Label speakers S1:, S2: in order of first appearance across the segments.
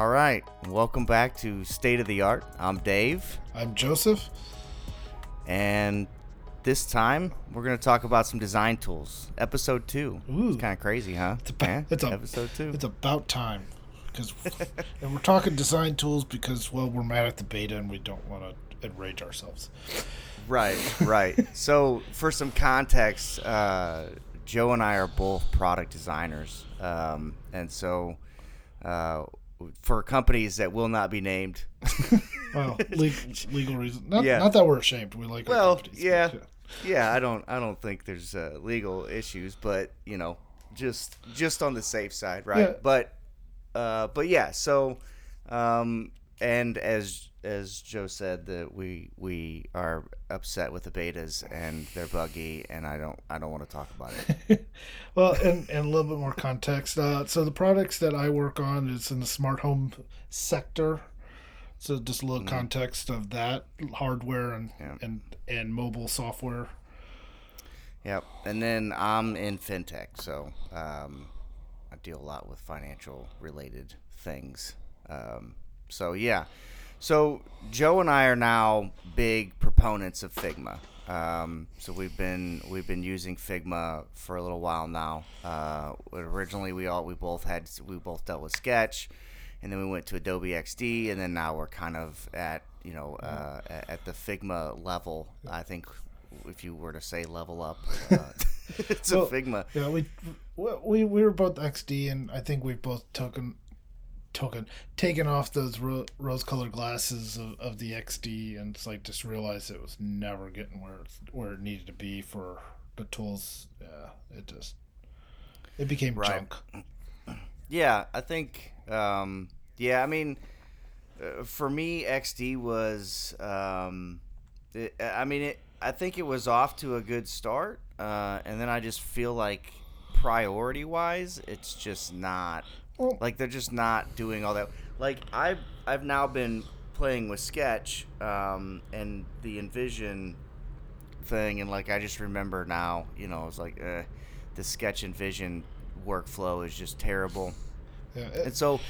S1: All right, welcome back to State of the Art. I'm Dave,
S2: I'm Joseph.
S1: and this time we're going to talk about some design tools. Episode two.
S2: Ooh.
S1: It's kind of crazy, huh?
S2: It's about,
S1: Yeah,
S2: it's a,
S1: episode two.
S2: It's about time. Because, and we're talking design tools because, well, we're mad at the beta and we don't want to enrage ourselves.
S1: Right, right. so, for some context, uh, Joe and I are both product designers, um, and so uh, for companies that will not be named.
S2: Well, legal, legal reasons. Not,
S1: Yeah.
S2: not that we're ashamed. We like
S1: Well, yeah.
S2: but,
S1: yeah, I don't, I don't think there's uh, legal issues, but you know, just, just on the safe side, right?
S2: Yeah.
S1: But, uh, but yeah. So, um, and as as Joe said, that we we are upset with the betas and they're buggy, and I don't, I don't want to talk about it.
S2: Well, and, and a little bit more context. Uh, so the products that I work on is in the smart home sector. So just a little context of that hardware and,
S1: Yeah.
S2: and and mobile software.
S1: Yep. And then I'm in fintech, so um, I deal a lot with financial related things. Um, so yeah. So Joe and I are now big proponents of Figma. Um, so we've been we've been using Figma for a little while now. Uh, originally, we all we both had we both dealt with Sketch, and then we went to Adobe XD, and then now we're kind of at you know uh, at the Figma level. I think if you were to say level up, uh, it's
S2: Well,
S1: a Figma.
S2: Yeah, we we we were both XD, and I think we've both taken taken taken off those ro- rose-colored glasses of, of the XD, and it's like just realized it was never getting where it's, where it needed to be for the tools. Yeah, it just it became
S1: Right.
S2: junk.
S1: Yeah, I think. Um, yeah, I mean, uh, for me, XD was. Um, it, I mean, it. I think it was off to a good start, uh, and then I just feel like priority-wise, it's just not.
S2: Well-
S1: like they're just not doing all that. Like I've I've now been playing with Sketch um, and the InVision thing, and like I just remember now, you know, it's like uh, the Sketch InVision workflow is just terrible.
S2: Yeah,
S1: And so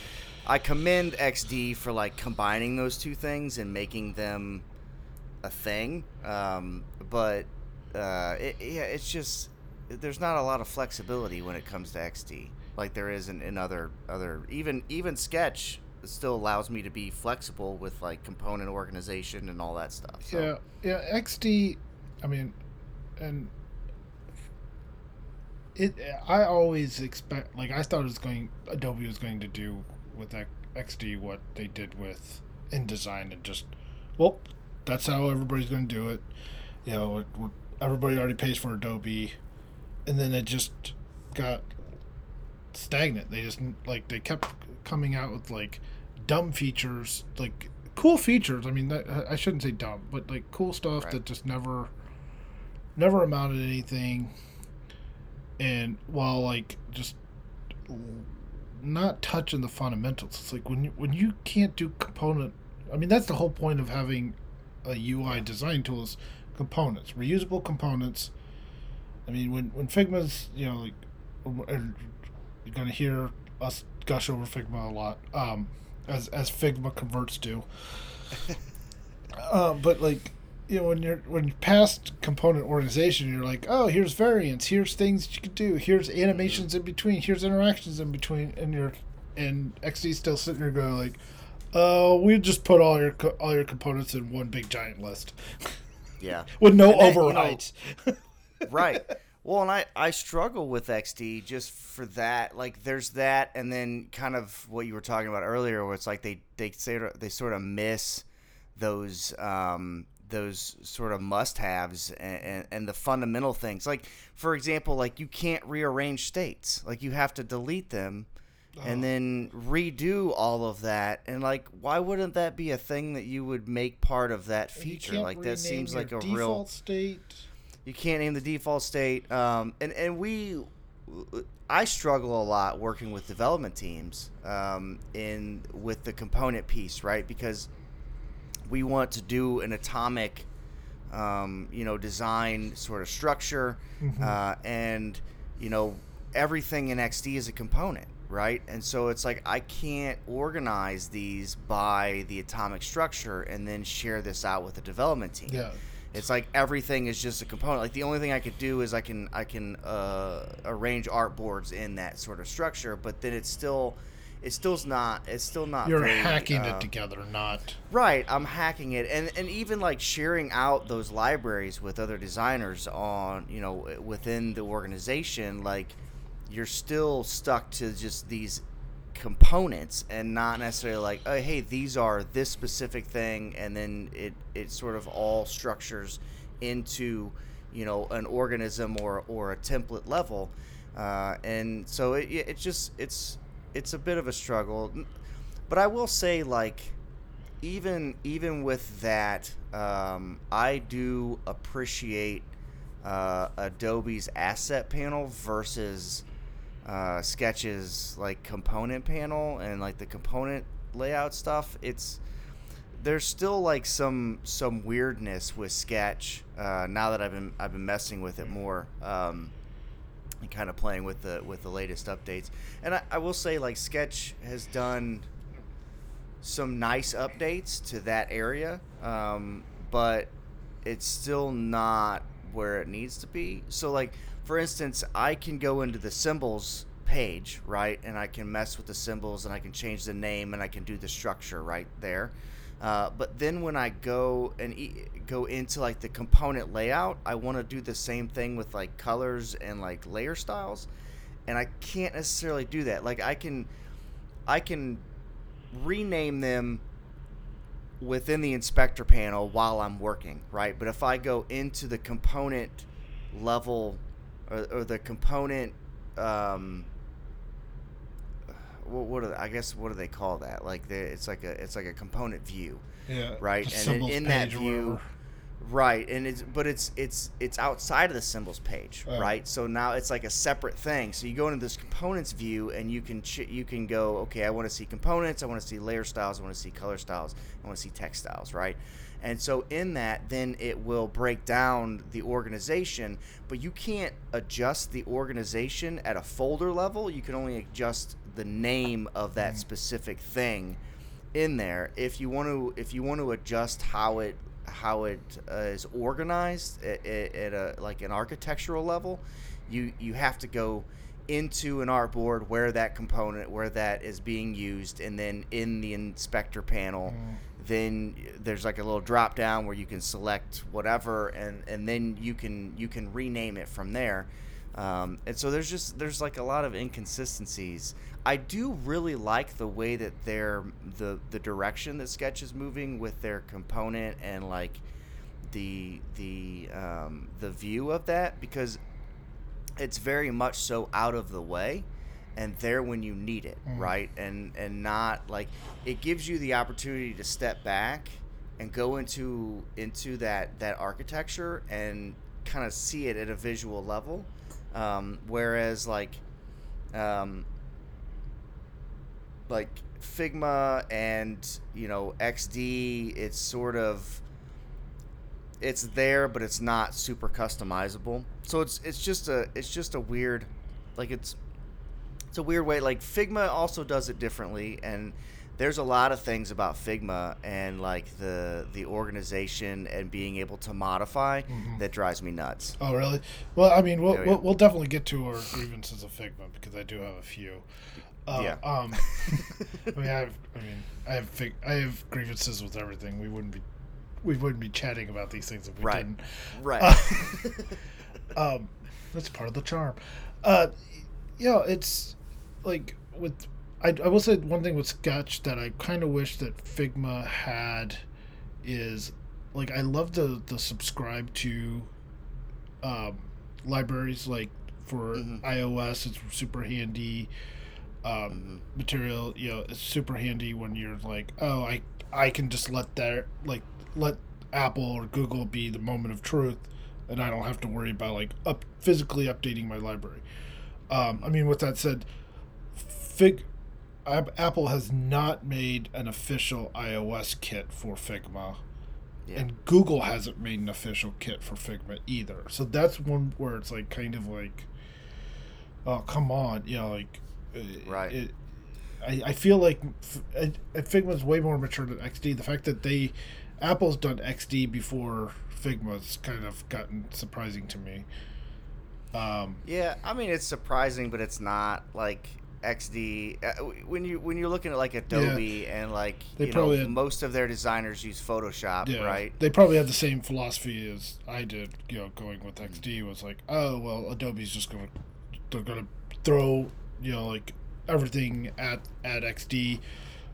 S1: I commend XD for like combining those two things and making them a thing. Um, but uh, it, yeah, it's just there's not a lot of flexibility when it comes to XD, like there is in, in other other even even Sketch still allows me to be flexible with like component organization and all that stuff. So,
S2: yeah, yeah. XD, I mean, and it. I always expect like I thought it was going Adobe was going to do with XD what they did with InDesign and just well, that's how everybody's going to do it. You know, everybody already pays for Adobe, and then it just got stagnant. They just like they kept coming out with like dumb features, like cool features. I mean, that, I shouldn't say dumb, but like cool stuff
S1: Right.
S2: that just never, never amounted to anything. And while like just not touching the fundamentals, it's like when you, when you can't do component. I mean, that's the whole point of having a UI design tool is components, reusable components. I mean, when when Figma's you know like you're gonna hear us gush over Figma a lot, um, as as Figma converts do. uh, but like you know when you're when you're past component organization, you're like, oh, here's variants, here's things you can do, here's animations in between, here's interactions in between, and you're and XD still sitting there going like, oh, we just put all your co- all your components in one big giant list
S1: yeah.
S2: with no
S1: And that, you know,
S2: overrides.
S1: right. Well, and I, I struggle with XD just for that. Like, there's that, and then kind of what you were talking about earlier, where it's like they they say they sort of miss those um, those sort of must-haves and, and, and the fundamental things. Like, for example, like you can't rearrange states. Like, you have to delete them. And then redo all of that, and like, why wouldn't that be a thing that you would make part of that feature? Like, that seems like a real
S2: state.
S1: You can't name the default state um, and and we i struggle a lot working with development teams um, in with the component piece right because we want to do an atomic um, you know design sort of structure uh, and you know everything in xd is a component right? And so it's like I can't organize these by the atomic structure and then share this out with the development team.
S2: Yeah.
S1: It's like everything is just a component. Like the only thing I could do is I can I can uh, arrange artboards in that sort of structure, but then it's still it still's not it's still not
S2: You're
S1: very,
S2: hacking
S1: uh,
S2: it together, not.
S1: Right, I'm hacking it, and and even like sharing out those libraries with other designers on you know within the organization, like you're still stuck to just these components and not necessarily like oh hey these are this specific thing and then it it sort of all structures into you know an organism or or a template level. Uh, and so it it just it's it's a bit of a struggle. But I will say like even even with that, um, I do appreciate uh, Adobe's asset panel versus uh, Sketch's like component panel and like the component layout stuff. It's there's still like some some weirdness with Sketch uh, now that I've been I've been messing with it more. Um, and kind of playing with the with the latest updates, and I, I will say like Sketch has done some nice updates to that area, um, but it's still not where it needs to be. So, like for instance, I can go into the symbols page, right, and I can mess with the symbols and I can change the name and I can do the structure right there. Uh, but then when I go and e- go into like the component layout, I want to do the same thing with like colors and like layer styles, and I can't necessarily do that. Like I can, I can rename them within the inspector panel while I'm working, right? But if I go into the component level or, or the component, um, what, what they, I guess what do they call that? Like the, it's like a it's like a component view,
S2: Yeah.
S1: right? And in, in that view. Right? And it's but it's it's it's outside of the symbols page,
S2: Oh.
S1: right? So now it's like a separate thing. So you go into this components view and you can ch- you can go, okay, I want to see components, I want to see layer styles, I want to see color styles, I want to see text styles, right? And so in that, then it will break down the organization, but you can't adjust the organization at a folder level. You can only adjust the name of that mm-hmm. specific thing in there. If you want to, if you want to adjust how it how it uh, is organized at, at, at a like an architectural level, you you have to go into an artboard where that component where that is being used, and then in the inspector panel, then there's like a little drop down where you can select whatever, and and then you can you can rename it from there. Um, and so there's just there's like a lot of inconsistencies. I do really like the way that they're the the direction that Sketch is moving with their component and like the the um, the view of that because it's very much so out of the way and there when you need it right? And and not like it gives you the opportunity to step back and go into into that that architecture and kind of see it at a visual level um, whereas like um, like Figma and you know XD, it's sort of it's there, but it's not super customizable. So it's it's just a it's just a weird, like it's it's a weird way. Like Figma also does it differently, and there's a lot of things about Figma and like the the organization and being able to modify that drives me nuts.
S2: Oh, really? Well, I mean, we'll,
S1: yeah.
S2: we'll, we'll definitely get to our grievances of Figma because I do have a few. Uh,
S1: Yeah.
S2: Um, I mean, I have. I mean, I have. Fig- I have grievances with everything. We wouldn't be. We wouldn't be chatting about these things if we
S1: Right.
S2: didn't.
S1: Right.
S2: Um, that's part of the charm. Uh, yeah, it's like with. I, I will say one thing with Sketch that I kind of wish that Figma had is like I love the the subscribe to um, libraries like for
S1: Mhm.
S2: iOS. It's super handy. Um, Material, you know, it's super handy when you're like, oh, I I can just let that like let Apple or Google be the moment of truth, and I don't have to worry about like up physically updating my library. Um, I mean, with that said, Fig Apple has not made an official iOS kit for Figma,
S1: Yeah.
S2: and Google hasn't made an official kit for Figma either. So that's one where it's like kind of like, oh come on, you know, like Uh,
S1: Right.
S2: It, I, I feel like F- Figma's way more mature than XD. The fact that they Apple's done XD before Figma's kind of gotten surprising to me. Um,
S1: Yeah, I mean it's surprising, but it's not like XD. Uh, when you when you're looking at like Adobe and like
S2: They
S1: you know
S2: probably had-
S1: most of their designers use Photoshop,
S2: yeah,
S1: right?
S2: They probably had the same philosophy as I did. You know, going with XD was like, oh well, Adobe's just gonna they're gonna throw you know like everything at at XD,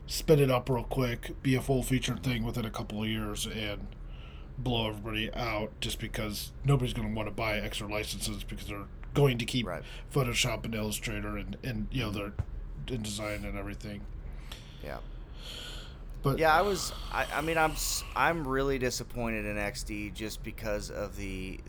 S2: spin it up real quick, be a full featured thing within a couple of years, and blow everybody out just because nobody's gonna want to buy extra licenses because they're going to keep
S1: Right.
S2: Photoshop and Illustrator and and you know their design and everything.
S1: Yeah.
S2: But
S1: Yeah, I was. I, I mean, I'm. I'm really disappointed in XD just because of the,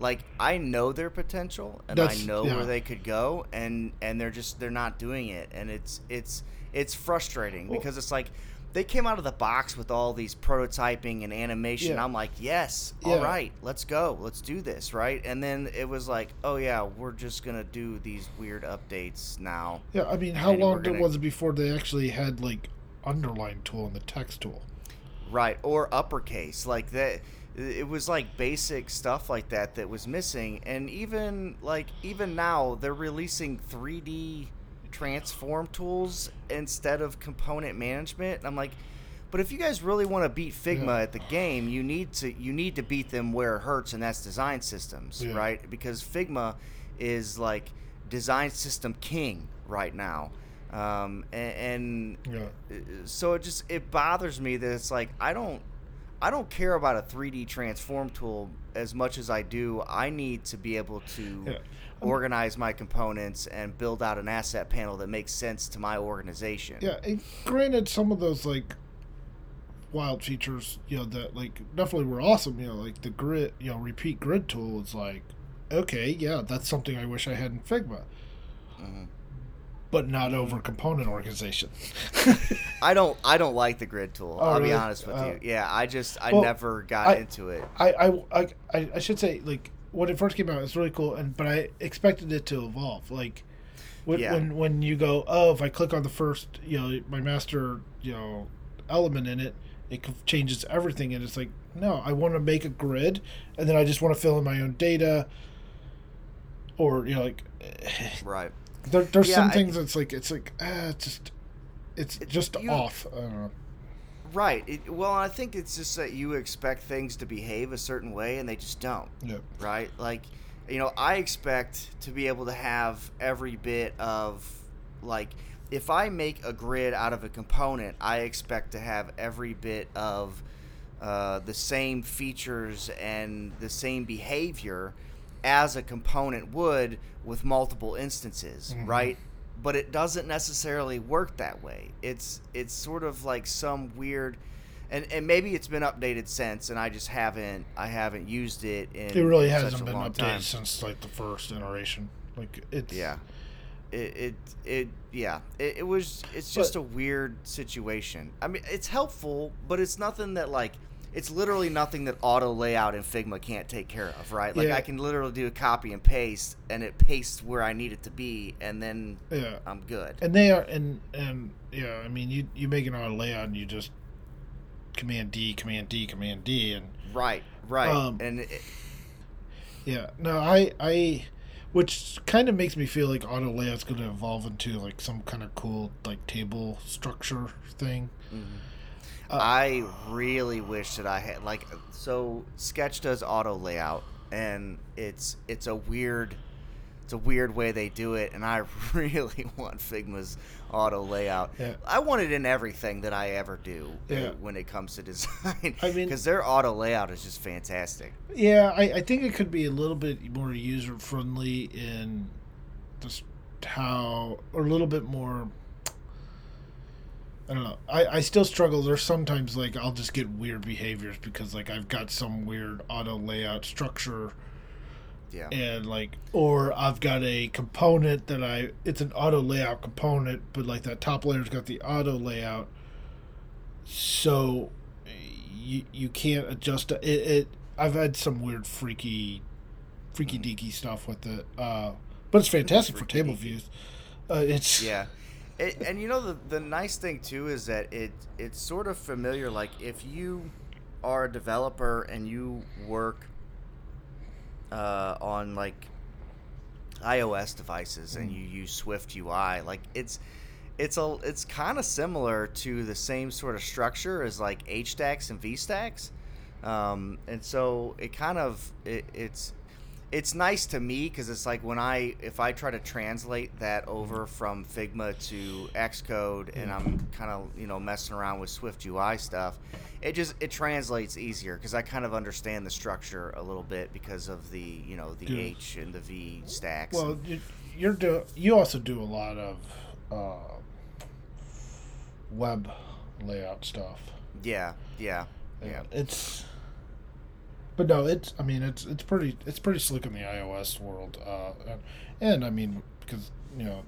S1: like, I know their potential and I know
S2: yeah.
S1: where they could go, and and they're just they're not doing it, and it's it's it's frustrating
S2: Well-
S1: because it's like. They came out of the box with all these prototyping and animation.
S2: Yeah.
S1: I'm like, yes, all
S2: Yeah.
S1: right, let's go, let's do this, right? And then it was like, oh yeah, we're just gonna do these weird updates now.
S2: Yeah, I mean, how
S1: And
S2: long
S1: gonna-
S2: was it before they actually had like underline tool and the text tool?
S1: Right, or uppercase like that. It was like basic stuff like that that was missing, and even like even now they're releasing 3D transform tools instead of component management. And I'm like, but if you guys really want to beat Figma
S2: Yeah.
S1: at the game, you need to you need to beat them where it hurts, and that's design systems,
S2: Yeah.
S1: right? Because Figma is like design system king right now. Um, and, and
S2: Yeah.
S1: so it just it bothers me that it's like I don't I don't care about a 3D transform tool as much as I do. I need to be able to. Organize my components and build out an asset panel that makes sense to my organization.
S2: Yeah, and granted, some of those like wild features, you know, that like definitely were awesome. You know, like the grid, you know, repeat grid tool is like, okay, yeah, that's something I wish I had in Figma,
S1: Mhm.
S2: but not over component organization.
S1: I don't I don't like the grid tool.
S2: Oh,
S1: I'll be honest with
S2: Uh,
S1: you. Yeah, I just I
S2: well,
S1: never got
S2: I-
S1: into it.
S2: I, I, I, I should say like when it first came out, it was really cool, and but I expected it to evolve. Like when
S1: Yeah.
S2: when when you go, oh, if I click on the first, you know, my master, you know, element in it, it changes everything, and it's like, no, I want to make a grid, and then I just want to fill in my own data, or you know, like
S1: Right.
S2: there, there's
S1: Yeah,
S2: some
S1: I-
S2: things that's like it's like ah, it's just it's
S1: It-
S2: just
S1: you-
S2: off. I don't know.
S1: Right. It, well, I think it's just that you expect things to behave a certain way and they just don't.
S2: Yeah.
S1: right? Like, you know, I expect to be able to have every bit of, like, if I make a grid out of a component, I expect to have every bit of uh, the same features and the same behavior as a component would with multiple instances,
S2: Mhm.
S1: right? But it doesn't necessarily work that way. It's it's sort of like some weird and, and maybe it's been updated since and I just haven't I haven't used it in
S2: It really hasn't been updated
S1: time.
S2: since like the first iteration. Like it's
S1: Yeah. It, it it yeah it, it was it's just a weird situation i mean it's helpful but it's nothing that like it's literally nothing that auto layout in figma can't take care of right like
S2: Yeah.
S1: i can literally do a copy and paste and it pastes where i need it to be and then
S2: yeah.
S1: i'm good
S2: And they are and and yeah, I mean you you make an auto layout and you just command D, command D, command D and
S1: right right
S2: Um,
S1: and it,
S2: yeah. No, I I which kind of makes me feel like auto layout's going to evolve into like some kind of cool like table structure thing. Uh,
S1: I really wish that I had like so Sketch does auto layout and it's it's a weird it's a weird way they do it and I really want Figma's auto layout.
S2: Yeah.
S1: I want it in everything that I ever do uh,
S2: Yeah.
S1: when it comes to design.
S2: I mean-
S1: cuz their auto layout is just fantastic.
S2: Yeah, I, I think it could be a little bit more user friendly in just how, or a little bit more. I don't know. I, I still struggle. There's sometimes like I'll just get weird behaviors because like I've got some weird auto layout structure
S1: Yeah.
S2: and like or I've got a component that I it's an auto layout component, but like that top layer's got the auto layout, so you you can't adjust it. it, I've had some weird freaky, freaky deaky stuff with it, uh, but it's fantastic for table
S1: deaky.
S2: views. Uh, it's
S1: Yeah. It, and you know the the nice thing too is that it it's sort of familiar. Like if you are a developer and you work uh, on like iOS devices and you use Swift UI, like it's it's a it's kind of similar to the same sort of structure as like HStacks and VStacks, um, and so it kind of it, it's it's nice to me because it's like when I if I try to translate that over from Figma to Xcode and I'm kind of you know messing around with Swift UI stuff, it just it translates easier because I kind of understand the structure a little bit because of the you know the
S2: Yeah.
S1: H and the V stacks.
S2: well, you, you're do you also do a lot of uh, web layout stuff.
S1: yeah, yeah, yeah,
S2: Yeah, it's. But no, it's. I mean, it's it's pretty it's pretty slick in the iOS world, uh, and, and I mean because you know.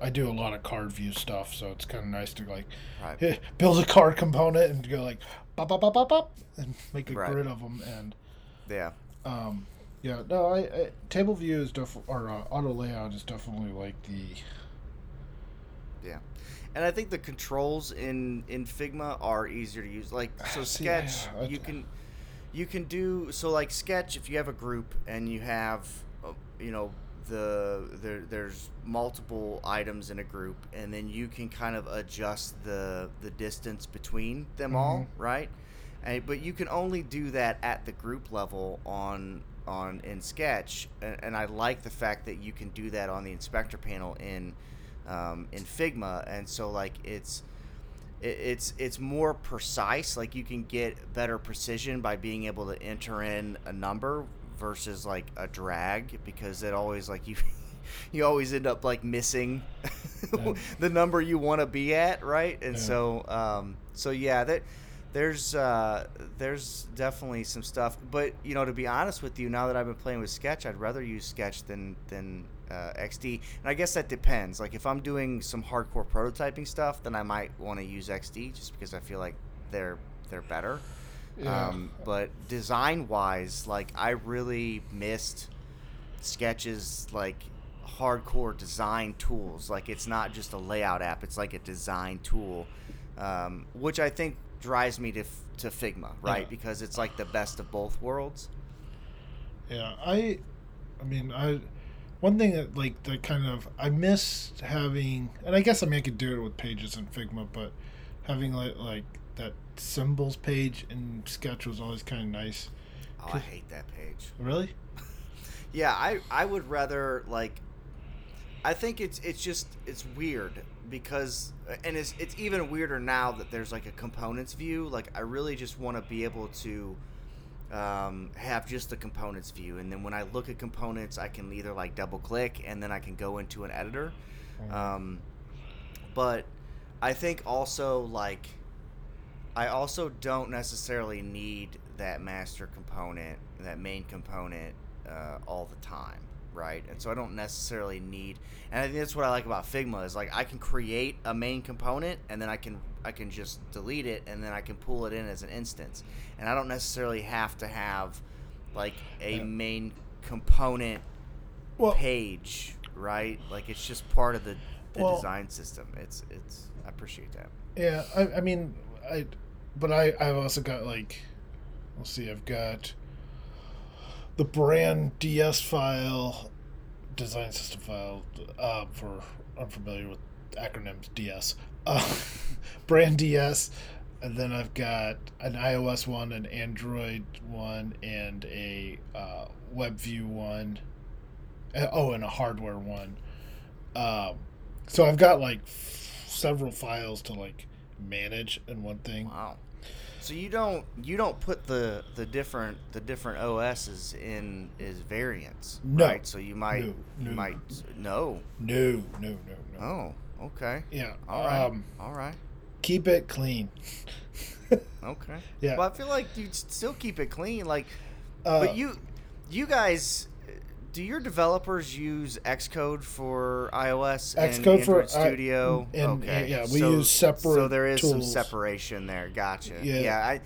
S2: I do a lot of card view stuff, so it's kind of nice to like
S1: right,
S2: build a card component and go like pop pop pop pop pop and make a
S1: Right.
S2: grid of them and
S1: yeah,
S2: um yeah no I, I table view is definitely or uh, auto layout is definitely like the
S1: yeah. And I think the controls in in Figma are easier to use. Like so,
S2: See,
S1: Sketch
S2: I- I-
S1: you can you can do so like Sketch if you have a group and you have uh, you know the there there's multiple items in a group and then you can kind of adjust the the distance between them all right? And, but you can only do that at the group level on on in sketch and, and i like the fact that you can do that on the inspector panel in um, in figma and so like it's it- it's it's more precise like you can get better precision by being able to enter in a number versus like a drag because it always like you you always end up like missing the number you want to be at right? And
S2: Yeah.
S1: so um so yeah that there's uh there's definitely some stuff. But you know to be honest with you now that i've been playing with sketch i'd rather use sketch than than uh, xd and i guess that depends. Like if i'm doing some hardcore prototyping stuff then i might want to use xd just because i feel like they're they're better.
S2: Yeah.
S1: um, but design wise like i really missed sketches like hardcore design tools. Like it's not just a layout app it's like a design tool um, which i think drives me to, f- to figma right?
S2: Yeah.
S1: because it's like the best of both worlds.
S2: Yeah, I, I mean, I, one thing that like that kind of I miss having, and I guess I mean I could do it with pages and Figma, but having like like that symbols page in Sketch was always kind of nice.
S1: oh i hate that page
S2: Really?
S1: Yeah, I I would rather like I think it's it's just it's weird because and it's it's even weirder now that there's like a components view. Like I really just want to be able to um, have just the components view, and then when I look at components, I can either like double click and then I can go into an editor. Um, but I think also like I also don't necessarily need that master component, that main component, uh, all the time, right? And so I don't necessarily need. And I think that's what I like about Figma is like I can create a main component and then I can I can just delete it and then I can pull it in as an instance, and I don't necessarily have to have like a
S2: Yeah.
S1: main component
S2: Well,
S1: page, right? Like it's just part of the, the
S2: Well-
S1: design system. It's it's I appreciate that.
S2: yeah. I, I mean, I, but I I've also got like, let's see, I've got the brand DS file, design system file. Uh, for unfamiliar with acronyms, DS. Uh, brand DS, and then I've got an iOS one, an Android one, and a uh, WebView one. Uh, oh, and a hardware one. Um, so I've got like f- several files to like manage in one thing.
S1: Wow. So you don't you don't put the the different the different OSs in as variants,
S2: No.
S1: right? So you might
S2: No,
S1: you
S2: no.
S1: might no.
S2: No, no, no, no.
S1: Oh, okay.
S2: Yeah.
S1: All right.
S2: Um,
S1: All right.
S2: keep it clean.
S1: Okay.
S2: Yeah.
S1: Well, I feel like you still keep it clean, like.
S2: Uh,
S1: but you, you guys, do your developers use Xcode for iOS and
S2: Xcode for
S1: Android
S2: i-
S1: Studio?
S2: and-
S1: okay.
S2: yeah, we
S1: so,
S2: use separate
S1: So there is some separation there. Gotcha.
S2: Yeah.
S1: Yeah.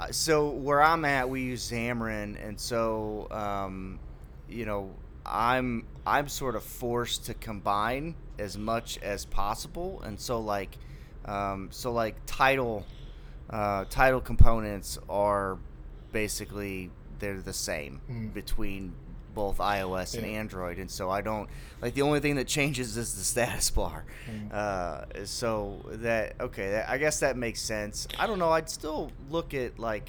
S1: I. So where I'm at, we use Xamarin, and so um, you know, I'm I'm sort of forced to combine as much as possible, and so like um, so like title uh, title components are basically they're the same
S2: Mm.
S1: between both iOS and
S2: Yeah.
S1: Android, and so I don't like the only thing that changes is the status bar.
S2: Mm.
S1: Uh, so that okay, that, I guess that makes sense. I don't know. I'd still look at like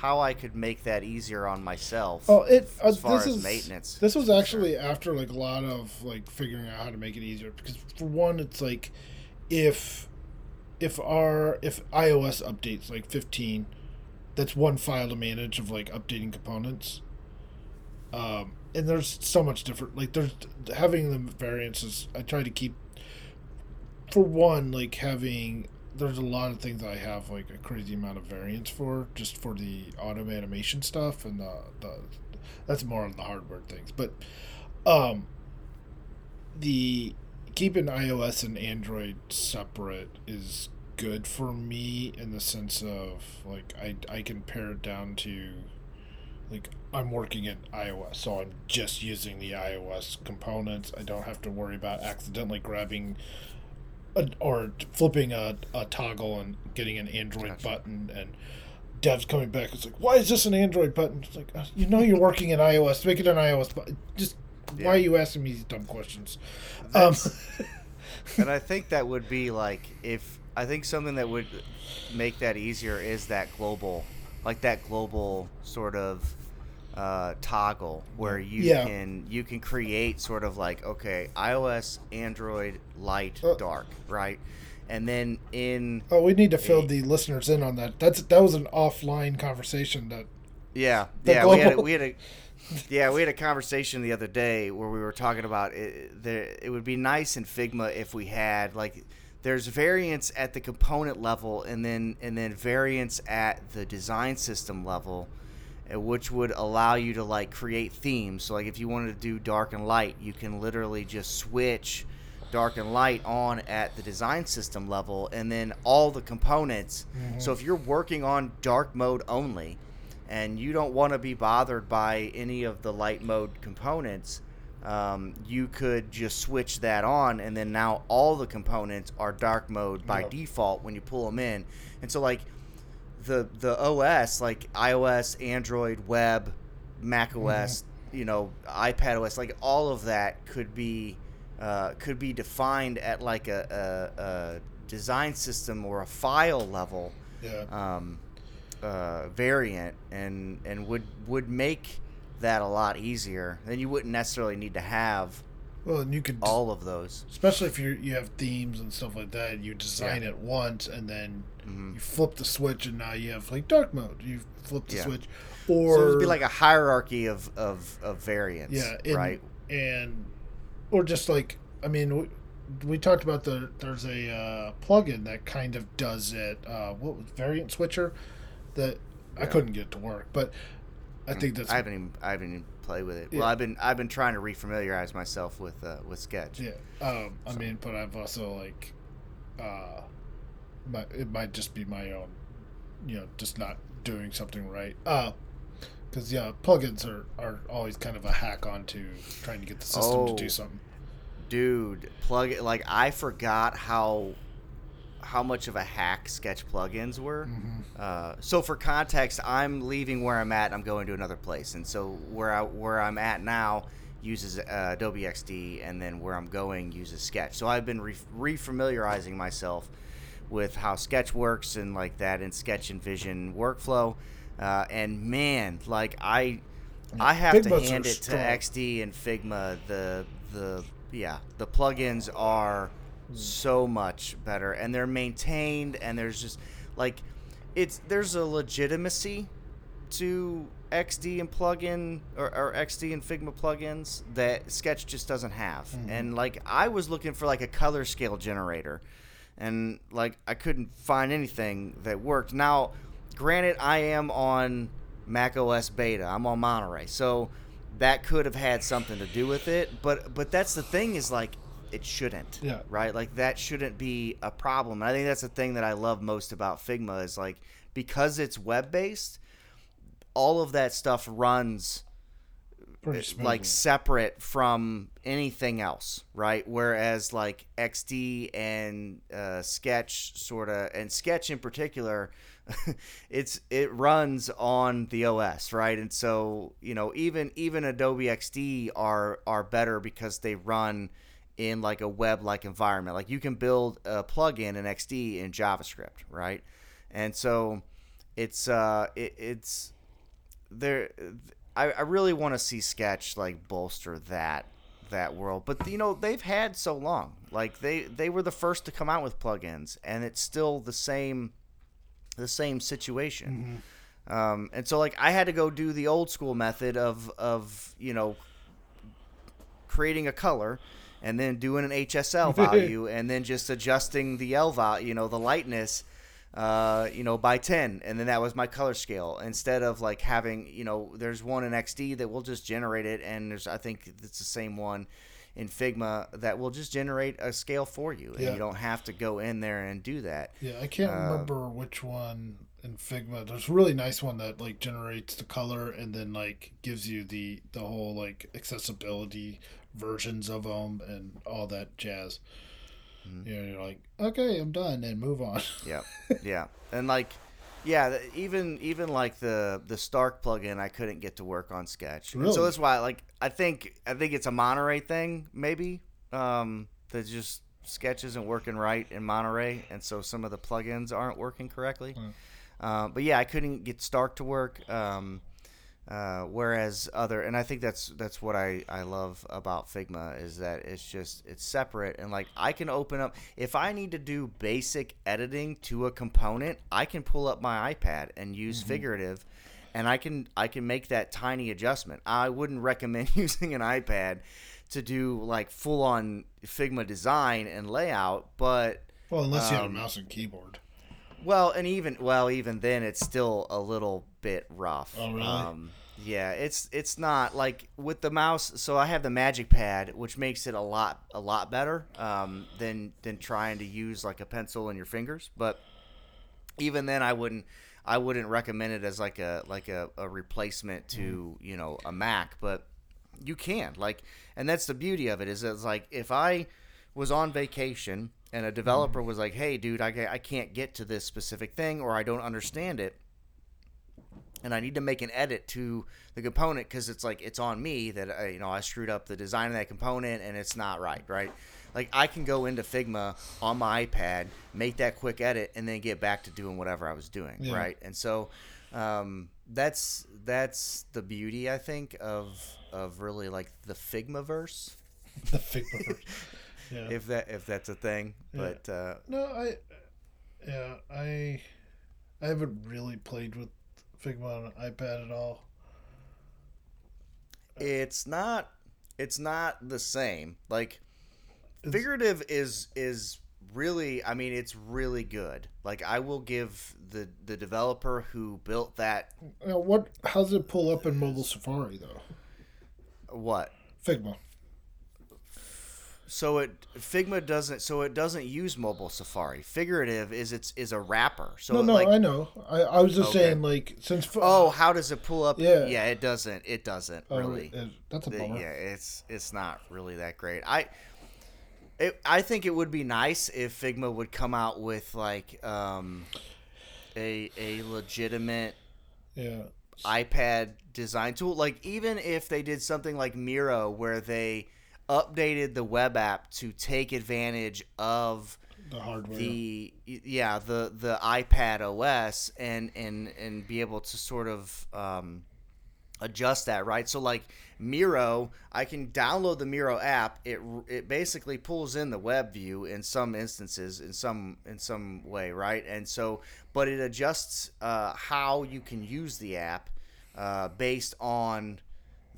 S1: how I could make that easier on myself.
S2: Oh, it uh,
S1: as far
S2: this
S1: as
S2: is
S1: maintenance.
S2: This was actually after like a lot of like figuring out how to make it easier because for one, it's like if if our if iOS updates like 15, that's one file to manage of like updating components. Um, and there's so much different like there's having the variances. I try to keep for one like having there's a lot of things I have like a crazy amount of variance for just for the auto animation stuff and the, the that's more on the hardware things but um the keeping iOS and Android separate is good for me in the sense of like I I can pare it down to like I'm working in iOS so I'm just using the iOS components. I don't have to worry about accidentally grabbing a, or flipping a, a toggle and getting an Android
S1: Gotcha.
S2: button and devs coming back it's like why is this an Android button? It's like uh, you know you're working in iOS. Make it an iOS button just why are you asking me these dumb questions? Um,
S1: and I think that would be like if I think something that would make that easier is that global, like that global sort of uh, toggle where you
S2: Yeah.
S1: can you can create sort of like okay iOS, Android, light,
S2: Uh,
S1: dark, right, and then in
S2: oh we need to fill the listeners in on that that's that was an offline conversation that
S1: Yeah,
S2: The
S1: yeah, we had a, we had a yeah we had a conversation the other day where we were talking about it. There, it would be nice in Figma if we had like there's variance at the component level and then and then variance at the design system level, which would allow you to like create themes. So like if you wanted to do dark and light, you can literally just switch dark and light on at the design system level and then all the components so if you're working on dark mode only and you don't want to be bothered by any of the light mode components um, you could just switch that on and then now all the components are dark mode by
S2: Yep.
S1: default when you pull them in and so like the the os like ios android web mac os you know ipad os like all of that could be uh, could be defined at like a, a, a design system or a file level
S2: yeah
S1: um, uh, variant and and would would make that a lot easier. Then you wouldn't necessarily need to have
S2: well and you could
S1: all of those.
S2: especially if you you have themes and stuff like that you design it once and then you flip the switch and now you have like dark mode you flip the
S1: Yeah.
S2: switch or
S1: so it'd be like a hierarchy of of, of variants,
S2: yeah and,
S1: right?
S2: and or just like i mean we, we talked about the there's a uh, plugin that kind of does it uh, what was variant switcher that i couldn't get it to work but i think that's
S1: I haven't even I haven't even played with it.
S2: Yeah.
S1: Well, I've been I've been trying to refamiliarize myself with uh, with Sketch.
S2: Yeah. Um, I mean, but I've also like, uh, my, it might just be my own, you know, just not doing something right. Uh, because yeah, plugins are are always kind of a hack onto trying to get the system to
S1: Oh.
S2: do something.
S1: Dude, plug it like I forgot how how much of a hack Sketch plugins were.
S2: Mm-hmm.
S1: Uh, so for context, I'm leaving where I'm at. I'm going to another place, and so where I where I'm at now uses uh, Adobe XD, and then where I'm going uses Sketch. So I've been re- refamiliarizing myself with how Sketch works and like that in Sketch InVision workflow. Uh, and man, like I, I have
S2: Figmas
S1: to hand it to. XD and Figma. The the yeah, the plugins are Mm. so much better, and they're maintained, and there's just like it's there's a legitimacy to XD and plugin or, or XD and Figma plugins that Sketch just doesn't have. Mm-hmm. And like I was looking for like a color scale generator, and like I couldn't find anything that worked. Now, granted, I am on Mac OS beta. I'm on Monterey, so that could have had something to do with it. But but that's the thing is like it shouldn't.
S2: Yeah.
S1: Right. Like that shouldn't be a problem. And I think that's the thing that I love most about Figma is like because it's web based, all of that stuff runs
S2: smoothly.
S1: like separate from anything else, right? Whereas like XD and uh, Sketch sort of, and Sketch in particular, it's it runs on the OS, right? And so you know even even Adobe XD are are better because they run in like a web like environment. Like you can build a plugin in XD in JavaScript, right? And so it's uh it, it's there I, I really want to see sketch like bolster that that world but you know they've had so long like they they were the first to come out with plugins and it's still the same the same situation um, and so like i had to go do the old school method of of you know creating a color and then doing an hsl value and then just adjusting the l value you know the lightness uh, you know, by 10. And then that was my color scale. Instead of like having, you know, there's one in XD that will just generate it. And there's, I think it's the same one in Figma that will just generate a scale for you. And
S2: Yeah.
S1: you don't have to go in there and do that.
S2: Yeah, I can't
S1: Uh,
S2: remember which one in Figma. There's a really nice one that like generates the color and then like gives you the the whole like accessibility versions of them and all that jazz.
S1: Mm-hmm.
S2: You know, you're like, okay, I'm done, and move on.
S1: Yeah. yeah. And like, yeah, even even like the the Stark plugin, I couldn't get to work on Sketch. And
S2: Really?
S1: so that's why, like, I think I think it's a Monterey thing, maybe. Um, that just Sketch isn't working right in Monterey, and so some of the plugins aren't working correctly. Uh, but yeah, I couldn't get Stark to work. Um, uh, whereas other, and I think that's that's what I, I love about Figma is that it's just it's separate and like I can open up if I need to do basic editing to a component, I can pull up my iPad and use figurative, and I can I can make that tiny adjustment. I wouldn't recommend using an iPad to do like full on Figma design and layout, but
S2: Well, unless you had a
S1: Um,
S2: mouse and keyboard.
S1: well, and even well, even then, it's still a little bit rough.
S2: Oh, really?
S1: Um, yeah, it's it's not like with the mouse. So I have the Magic Pad, which makes it a lot a lot better um, than than trying to use like a pencil in your fingers. But even then, I wouldn't I wouldn't recommend it as like a like a, a replacement to
S2: Mm-hmm.
S1: you know a Mac. But you can like, and that's the beauty of it is it's like if I was on vacation and a developer was like, "Hey, dude, I, I can't get to this specific thing, or I don't understand it, and I need to make an edit to the component because it's like it's on me that I, you know I screwed up the design of that component and it's not right, right? Like I can go into Figma on my iPad, make that quick edit, and then get back to doing whatever I was doing,
S2: Yeah.
S1: right? And so um, that's that's the beauty I think of of really like the Figma verse,
S2: The Figma. version. yeah.
S1: if that if that's a thing.
S2: Yeah.
S1: But uh,
S2: No, I, yeah, I, I haven't really played with Figma on an iPad at all.
S1: it's not it's not the same like
S2: It's-
S1: figurative is is really i mean it's really good like i will give the the developer who built that
S2: Now, what? How does it pull up in mobile Safari though?
S1: what
S2: Figma.
S1: So it figma doesn't so it doesn't use mobile safari figurative is it's is a wrapper so
S2: no, no,
S1: like
S2: I know. I, I was just
S1: Okay.
S2: saying, like, since
S1: oh how does it pull up
S2: Yeah.
S1: yeah it doesn't it doesn't
S2: oh,
S1: really
S2: it- that's a bummer.
S1: yeah, it's it's not really that great. I it, I think it would be nice if Figma would come out with like um, a a legitimate
S2: Yeah,
S1: iPad design tool. Like even if they did something like Miro, where they updated the web app to take advantage of
S2: the hardware.
S1: the yeah the the iPad OS and and and be able to sort of um, adjust that right. So like Miro, I can download the Miro app. It it basically pulls in the web view in some instances in some in some way right, and so but it adjusts uh, how you can use the app uh, based on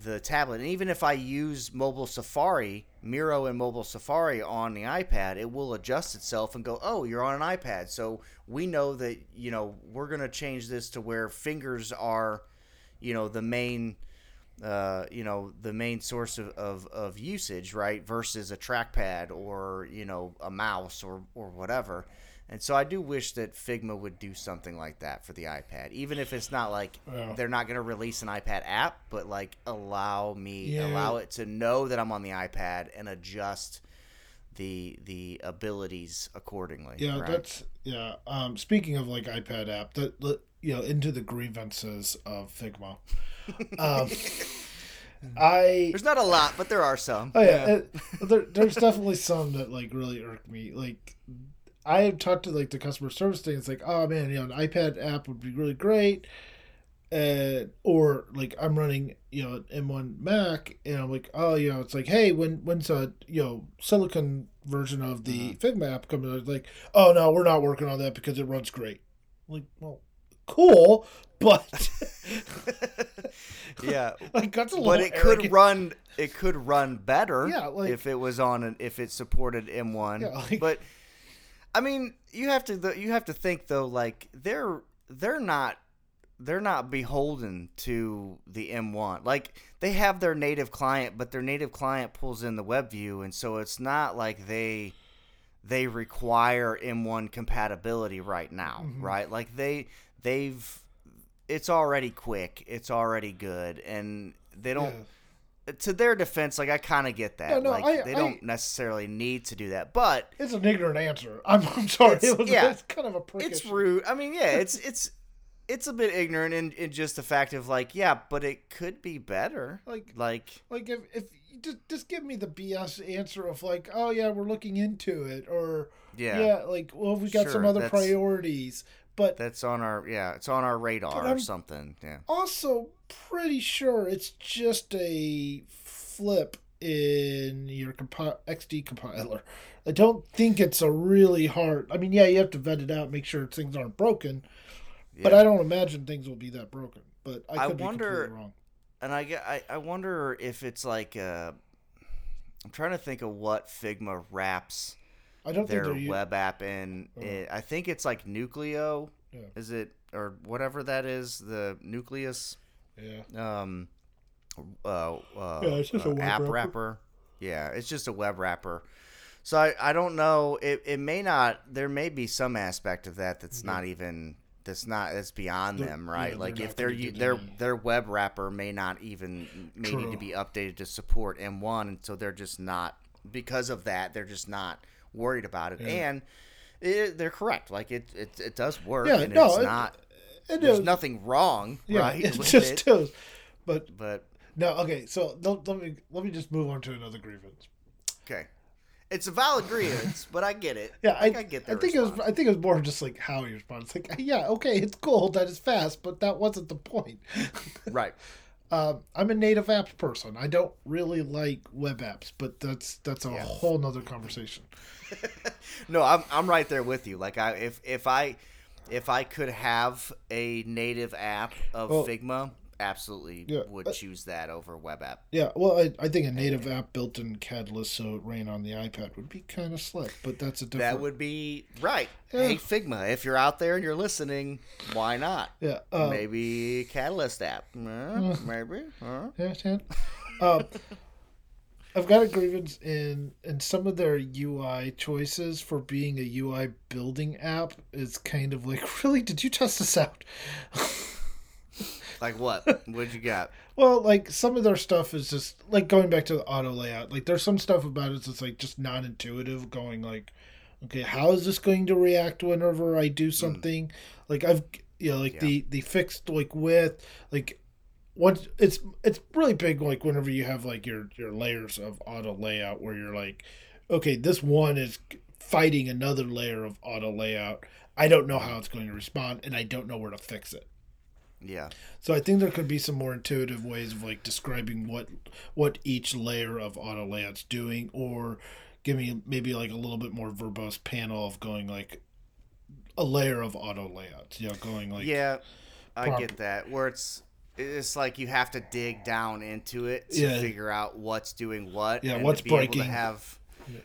S1: the tablet. And even if I use mobile Safari, Miro and mobile Safari on the iPad, it will adjust itself and go, "Oh, you're on an iPad." So we know that, you know, we're going to change this to where fingers are, you know, the main uh, you know, the main source of, of, of usage, right? Versus a trackpad or, you know, a mouse or, or whatever. And so I do wish that Figma would do something like that for the iPad, even if it's not like
S2: Yeah.
S1: they're not going to release an iPad app, but like allow me
S2: Yeah.
S1: allow it to know that I'm on the iPad and adjust the the abilities accordingly.
S2: Yeah,
S1: right?
S2: that's yeah. Um, speaking of like iPad app, that that, you know into the grievances of Figma. Um, I
S1: There's not a lot, but there are some.
S2: oh yeah, uh, there, there's definitely some that like really irk me. Like I have talked to like the customer service thing. It's like, oh man, you know, an iPad app would be really great. Uh, or like I'm running, you know, an M1 Mac, and I'm like, oh, you know, it's like, hey, when when's a you know silicon version of the Figma app coming? It's like, oh no, we're not working on that because it runs great. like, well, cool, but
S1: yeah,
S2: like that's a little.
S1: but it could run it could run better
S2: Yeah, like-
S1: if it was on an if it supported M1.
S2: Yeah, like-
S1: but I mean, you have to th- you have to think though like they're they're not they're not beholden to the M1. Like they have their native client, but their native client pulls in the web view and so it's not like they they require M1 compatibility right now,
S2: Mm-hmm.
S1: right? Like they they've it's already quick, it's already good and they don't
S2: Yeah.
S1: To their defense, like I kind of get that.
S2: Yeah, no,
S1: like
S2: I-
S1: they
S2: I-
S1: don't necessarily need to do that, but
S2: It's an ignorant answer. I'm, I'm sorry.
S1: It's-
S2: it was,
S1: yeah.
S2: it's kind of a prick.
S1: it's rude. I mean, yeah, it's it's it's a bit ignorant in, in just the fact of like, yeah, but it could be better.
S2: Like-
S1: like
S2: Like if if just just give me the BS answer of like, oh yeah, we're looking into it, or
S1: yeah, yeah,
S2: like, well, we've got some other priorities, but
S1: that's on our yeah, it's on our radar or something. Yeah.
S2: also pretty sure it's just a flip in your compi- XD compiler. I don't think it's a really hard. I mean, yeah, you have to vet it out, make sure things aren't broken, but I don't imagine things will be that broken. But I
S1: I
S2: could be
S1: wonder- and I I, I wonder if it's like uh I'm trying to think of what Figma wraps
S2: I don't think
S1: their web app in.
S2: Oh.
S1: It, I think it's like Nucleo.
S2: Yeah.
S1: Is it or whatever that is? The nucleus.
S2: Yeah.
S1: um uh, uh
S2: Yeah, it's just a
S1: uh,
S2: web
S1: app
S2: wrapper.
S1: wrapper. Yeah, it's just a web wrapper. So I, I don't know. It, it may not. There may be some aspect of that that's not even that's not that's beyond
S2: They're-
S1: them, right?
S2: yeah,
S1: like
S2: they're
S1: if
S2: not
S1: they're
S2: gonna
S1: u-
S2: get
S1: their their web wrapper may not even may need to be updated to support M1, and so they're just not because of that. They're just not worried about it,
S2: Yeah.
S1: and it, they're correct. Like it, it it does work,
S2: Yeah,
S1: and
S2: no,
S1: it's
S2: it-
S1: not. There's nothing wrong,
S2: yeah,
S1: right?
S2: it just
S1: it,
S2: is. But
S1: but
S2: no, okay. So let, let me let me just move on to another grievance.
S1: Okay. It's a valid grievance, but I get it.
S2: Yeah, I,
S1: Like, I get
S2: that.
S1: I
S2: think it was. I think it was more just like how he responds. It's like, yeah, okay, it's cool that it's fast, but that wasn't the point.
S1: right.
S2: um, I'm a native apps person. I don't really like web apps, but that's that's a
S1: Yeah.
S2: whole nother conversation.
S1: No, I'm I'm right there with you. Like I if if I if I could have a native app of
S2: Well,
S1: Figma, absolutely
S2: yeah,
S1: would
S2: uh,
S1: choose that over web app.
S2: Yeah, well, I, I think a native app built in Catalyst so it ran on the iPad would be kind of slick, but that's a different.
S1: That would be right.
S2: Yeah.
S1: Hey Figma, if you're out there and you're listening, why not?
S2: yeah. Uh,
S1: maybe Catalyst app. Uh, maybe. Huh?
S2: Yeah, yeah. Um, I've got a grievance in in some of their UI choices for being a UI building app It's kind of like, really? Did you test this out?
S1: Like what? What'd you got?
S2: Well, like some of their stuff is just like going back to the auto layout. Like there's some stuff about it that's like just non intuitive. Going like, okay, how is this going to react whenever I do hmm. something? Like I've you know like
S1: Yeah.
S2: the the fixed like width like once it's it's really big like whenever you have like your your layers of auto layout where you're like, okay, this one is fighting another layer of auto layout. I don't know how it's going to respond, and I don't know where to fix it.
S1: Yeah.
S2: So I think there could be some more intuitive ways of like describing what what each layer of auto layout's doing, or giving maybe like a little bit more verbose panel of going like a layer of auto layouts. You know, going like
S1: yeah, I
S2: prop-
S1: get that. Where it's it's like you have to dig down into it to
S2: Yeah.
S1: figure out what's doing what.
S2: Yeah,
S1: and
S2: what's
S1: to be able
S2: breaking.
S1: to have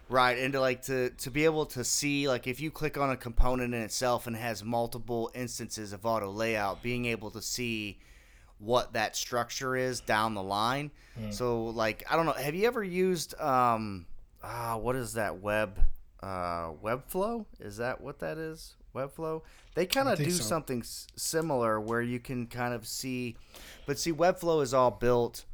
S1: right and to like to to be able to see like if you click on a component in itself and it has multiple instances of auto layout, being able to see what that structure is down the line. So like I don't know, have you ever used um ah what is that web uh, Webflow. Is that what that is? Webflow. They kind of do
S2: so.
S1: something s- similar where you can kind of see, but see, Webflow is all built.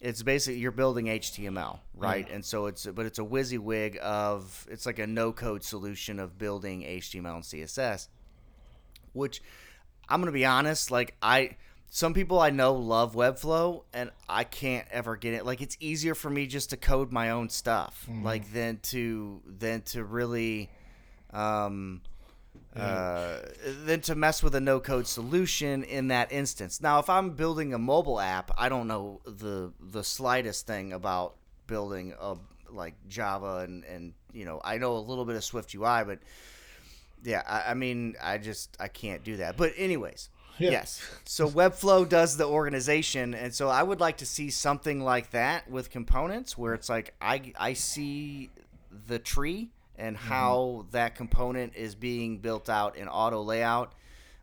S1: It's basically you're building HTML, right? And so it's but it's a WYSIWYG of it's like a no code solution of building HTML and CSS which I'm gonna be honest, like I some people I know love Webflow and I can't ever get it. Like it's easier for me just to code my own stuff, like than to than to really um uh, than to mess with a no code solution in that instance. Now, if I'm building a mobile app, I don't know the the slightest thing about building a like Java and and you know I know a little bit of Swift UI, but yeah, I, I mean, I just I can't do that. But anyways,
S2: Yeah.
S1: yes. So Webflow does the organization, and so I would like to see something like that with components, where it's like I I see the tree and how that component is being built out in auto layout.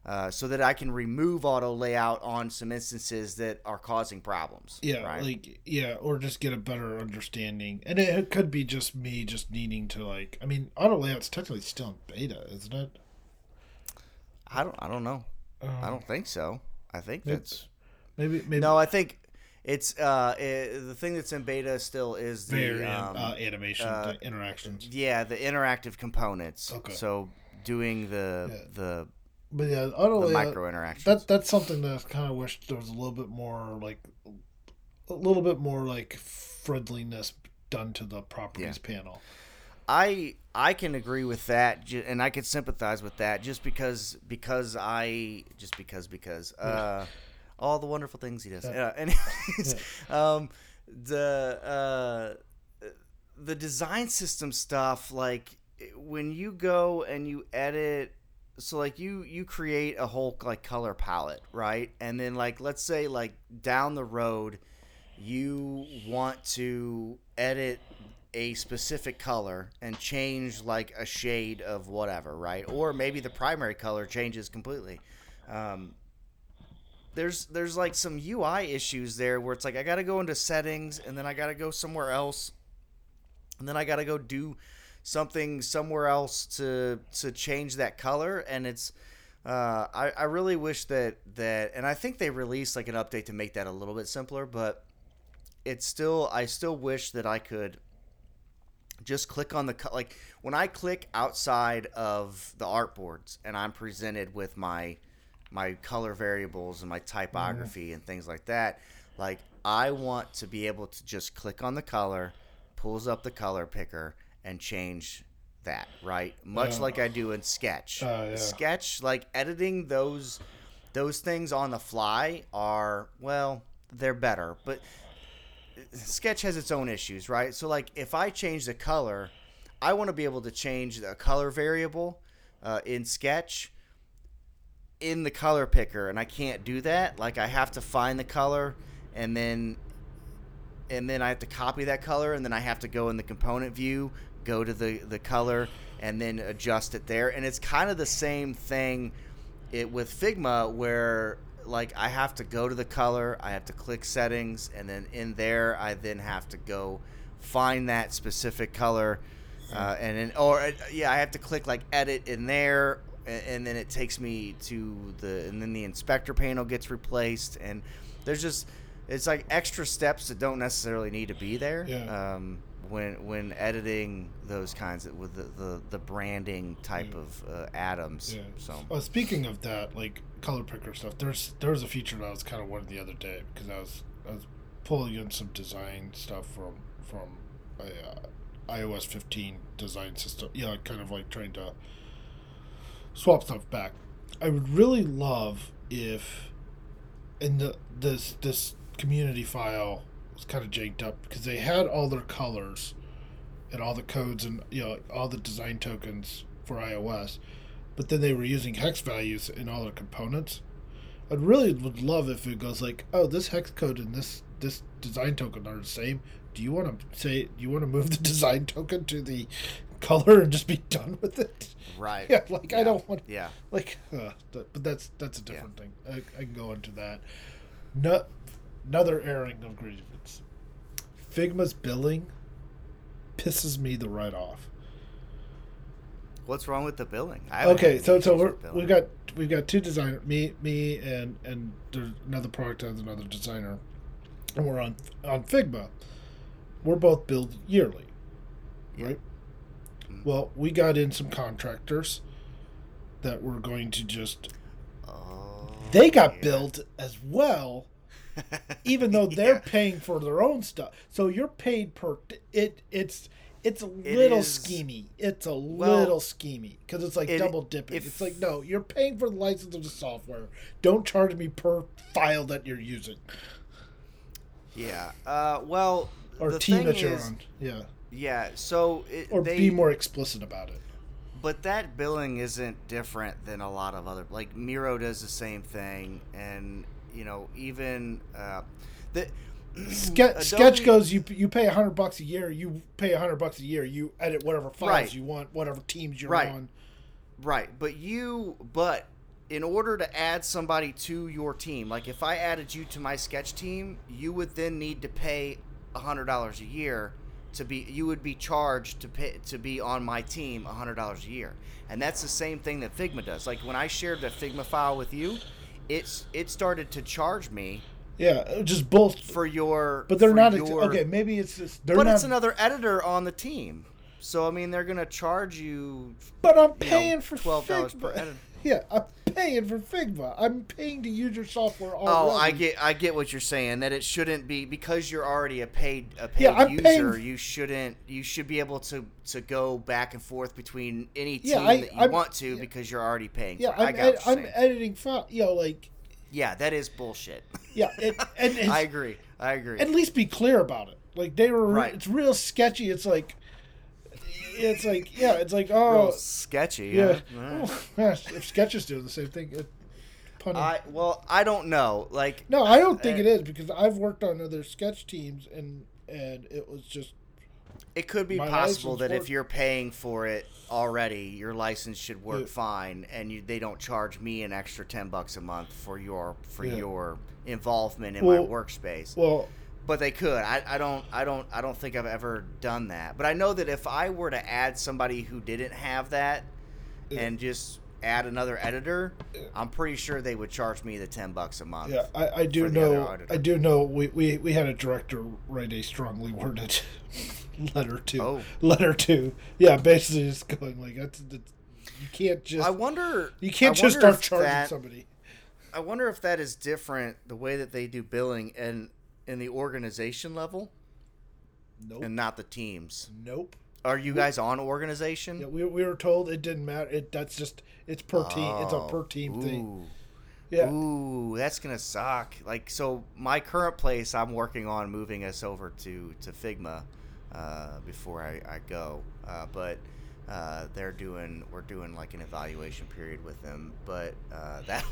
S1: Uh, so that I can remove auto layout on some instances that are causing problems.
S2: Yeah,
S1: right?
S2: like yeah, or just get a better understanding. And it, it could be just me just needing to like. I mean, auto layout's technically still in beta, isn't it?
S1: I don't I don't know.
S2: Um,
S1: I don't think so. I think that's
S2: Maybe maybe
S1: no. I think it's uh eh, the thing that's in beta still is the
S2: very
S1: um,
S2: uh, animation
S1: uh,
S2: the interactions.
S1: yeah the interactive components.
S2: Okay.
S1: So doing the
S2: Yeah.
S1: the
S2: But yeah, auto
S1: the
S2: layout.
S1: micro interactions.
S2: That that's something that I kind of wish there was a little bit more like a little bit more like friendliness done to the properties panel.
S1: I I can agree with that, and I can sympathize with that, just because because I just because because uh, all the wonderful things he does. Uh, anyways, um, the uh, the design system stuff, like when you go and you edit. So like you you create a whole like color palette, right? And then like let's say like down the road, you want to edit a specific color and change like a shade of whatever, right? Or maybe the primary color changes completely. Um, there's there's like some UI issues there where it's like I got to go into settings and then I got to go somewhere else, and then I got to go do something somewhere else to to change that color, and it's. Uh, I, I really wish that that and I think they released like an update to make that a little bit simpler, but it's still I still wish that I could just click on the co- like when I click outside of the artboards and I'm presented with my my color variables and my typography and things like that like I want to be able to just click on the color pulls up the color picker and change that right much
S2: Yeah.
S1: like I do in sketch
S2: Uh, yeah.
S1: sketch like editing those those things on the fly are well they're better but sketch has its own issues right so like if i change the color i want to be able to change the color variable uh, in sketch in the color picker and i can't do that. Like i have to find the color and then and then i have to copy that color and then i have to go in the component view go to the the color and then adjust it there. And it's kind of the same thing it with Figma where like I have to go to the color, I have to click settings, and then in there I then have to go find that specific color, uh, and then or uh, yeah I have to click like edit in there, and, and then it takes me to the and then the inspector panel gets replaced, and there's just it's like extra steps that don't necessarily need to be there.
S2: Yeah.
S1: Um, when when editing those kinds of with the, the, the branding type
S2: Yeah.
S1: of uh, atoms.
S2: Yeah.
S1: So
S2: Well, speaking of that, like color picker stuff, there's there was a feature that I was kind of wanting the other day because I was I was pulling in some design stuff from from a uh, iOS 15 design system. Yeah, kind of like trying to swap stuff back. I would really love if in the this this community file was kind of janked up because they had all their colors and all the codes and you know all the design tokens for iOS, but then they were using hex values in all their components. I'd really would love if it goes like, oh, this hex code and this this design token are the same. Do you want to say? Do you want to move the design token to the color and just be done with it?
S1: right.
S2: Yeah, like I don't want
S1: Yeah.
S2: like, uh, but that's that's a different thing. I, I can go into that. No, another airing of grievance. Figma's billing pisses me the right off.
S1: What's wrong with the billing? I
S2: Okay, so so we're, we've got we've got two designers, me me and and there's another product has another designer, and we're on on Figma. We're both billed yearly,
S1: Yeah.
S2: right? Well, we got in some contractors that were going to just
S1: Oh,
S2: they got
S1: yeah.
S2: billed as well, even though they're
S1: Yeah.
S2: paying for their own stuff. So you're paid per it. It's it's a little
S1: is-
S2: schemy. It's a
S1: Well,
S2: little schemy because it's like
S1: it-
S2: double dipping.
S1: if-
S2: it's like no, you're paying for the license of the software. Don't charge me per file that you're using
S1: Yeah. Uh, well,
S2: or
S1: the
S2: team
S1: thing
S2: that you're
S1: is,
S2: on. Yeah,
S1: Yeah. So it,
S2: or
S1: they,
S2: be more explicit about it.
S1: But that billing isn't different than a lot of other like Miro does the same thing, and you know even uh, the
S2: Ske-
S1: Adobe-
S2: Sketch goes. You you pay a hundred bucks a year. You pay a hundred bucks a year. You edit whatever files
S1: Right.
S2: you want, whatever teams you're
S1: Right.
S2: on.
S1: right, but you but in order to add somebody to your team, like if I added you to my sketch team, you would then need to pay a hundred dollars a year to be you would be charged to pay to be on my team a hundred dollars a year, and that's the same thing that Figma does. Like when I shared the Figma file with you, it's it started to charge me
S2: Yeah, uh, just both.
S1: for your
S2: But they're not
S1: your-
S2: okay. Maybe it's just they're
S1: but
S2: not.
S1: it's another editor on the team so i mean they're gonna charge you
S2: but I'm
S1: you know,
S2: paying for
S1: $12 per
S2: Figma. Yeah, I'm paying for Figma. I'm paying to use your software already.
S1: oh i get i get what you're saying that it shouldn't be because you're already a paid a paid
S2: Yeah,
S1: user
S2: paying-
S1: you shouldn't you should be able to to go back and forth between any team
S2: Yeah, I-
S1: that you
S2: I'm-
S1: want to
S2: yeah.
S1: because you're already paying
S2: Yeah,
S1: for it. i
S2: I'm,
S1: got
S2: ed- I'm editing file. You know, like
S1: yeah that is bullshit
S2: yeah, it, and
S1: i agree i agree
S2: at least be clear about it. Like they were,
S1: Right.
S2: it's real sketchy. It's like, it's like yeah, it's like
S1: Real
S2: oh
S1: sketchy
S2: yeah.
S1: huh? All right.
S2: Oh, gosh, if sketches do the same thing, it, pun
S1: i well i don't know like
S2: no, I don't think
S1: uh,
S2: it is because I've worked on other sketch teams and and it was just
S1: It could be possible that if you're paying for it already, your license should work
S2: Yeah.
S1: fine, and you, they don't charge me an extra ten bucks a month for your for
S2: Yeah.
S1: your involvement in
S2: Well-
S1: my workspace.
S2: well
S1: but they could. I, I don't I don't I don't think I've ever done that. But I know that if I were to add somebody who didn't have that
S2: Yeah.
S1: and just add another editor, I'm pretty sure they would charge me the ten bucks a month.
S2: Yeah, I, I do
S1: for the other
S2: know. I do know. We, we we had a director write a strongly worded letter to
S1: Oh.
S2: letter to. Yeah, basically just going like that's, that's you can't just
S1: I wonder.
S2: you can't
S1: I
S2: just start charging
S1: that-
S2: somebody.
S1: I wonder if that is different the way that they do billing and in the organization level
S2: Nope.
S1: and not the teams.
S2: nope.
S1: Are you guys on organization?
S2: Yeah, we, we were told it didn't matter. It that's just it's per team. It's a
S1: Oh,
S2: per team thing. Yeah.
S1: Ooh, that's gonna suck. Like, so my current place, I'm working on moving us over to to Figma uh, before I, I go. Uh, but uh, they're doing, we're doing like an evaluation period with them. But uh, that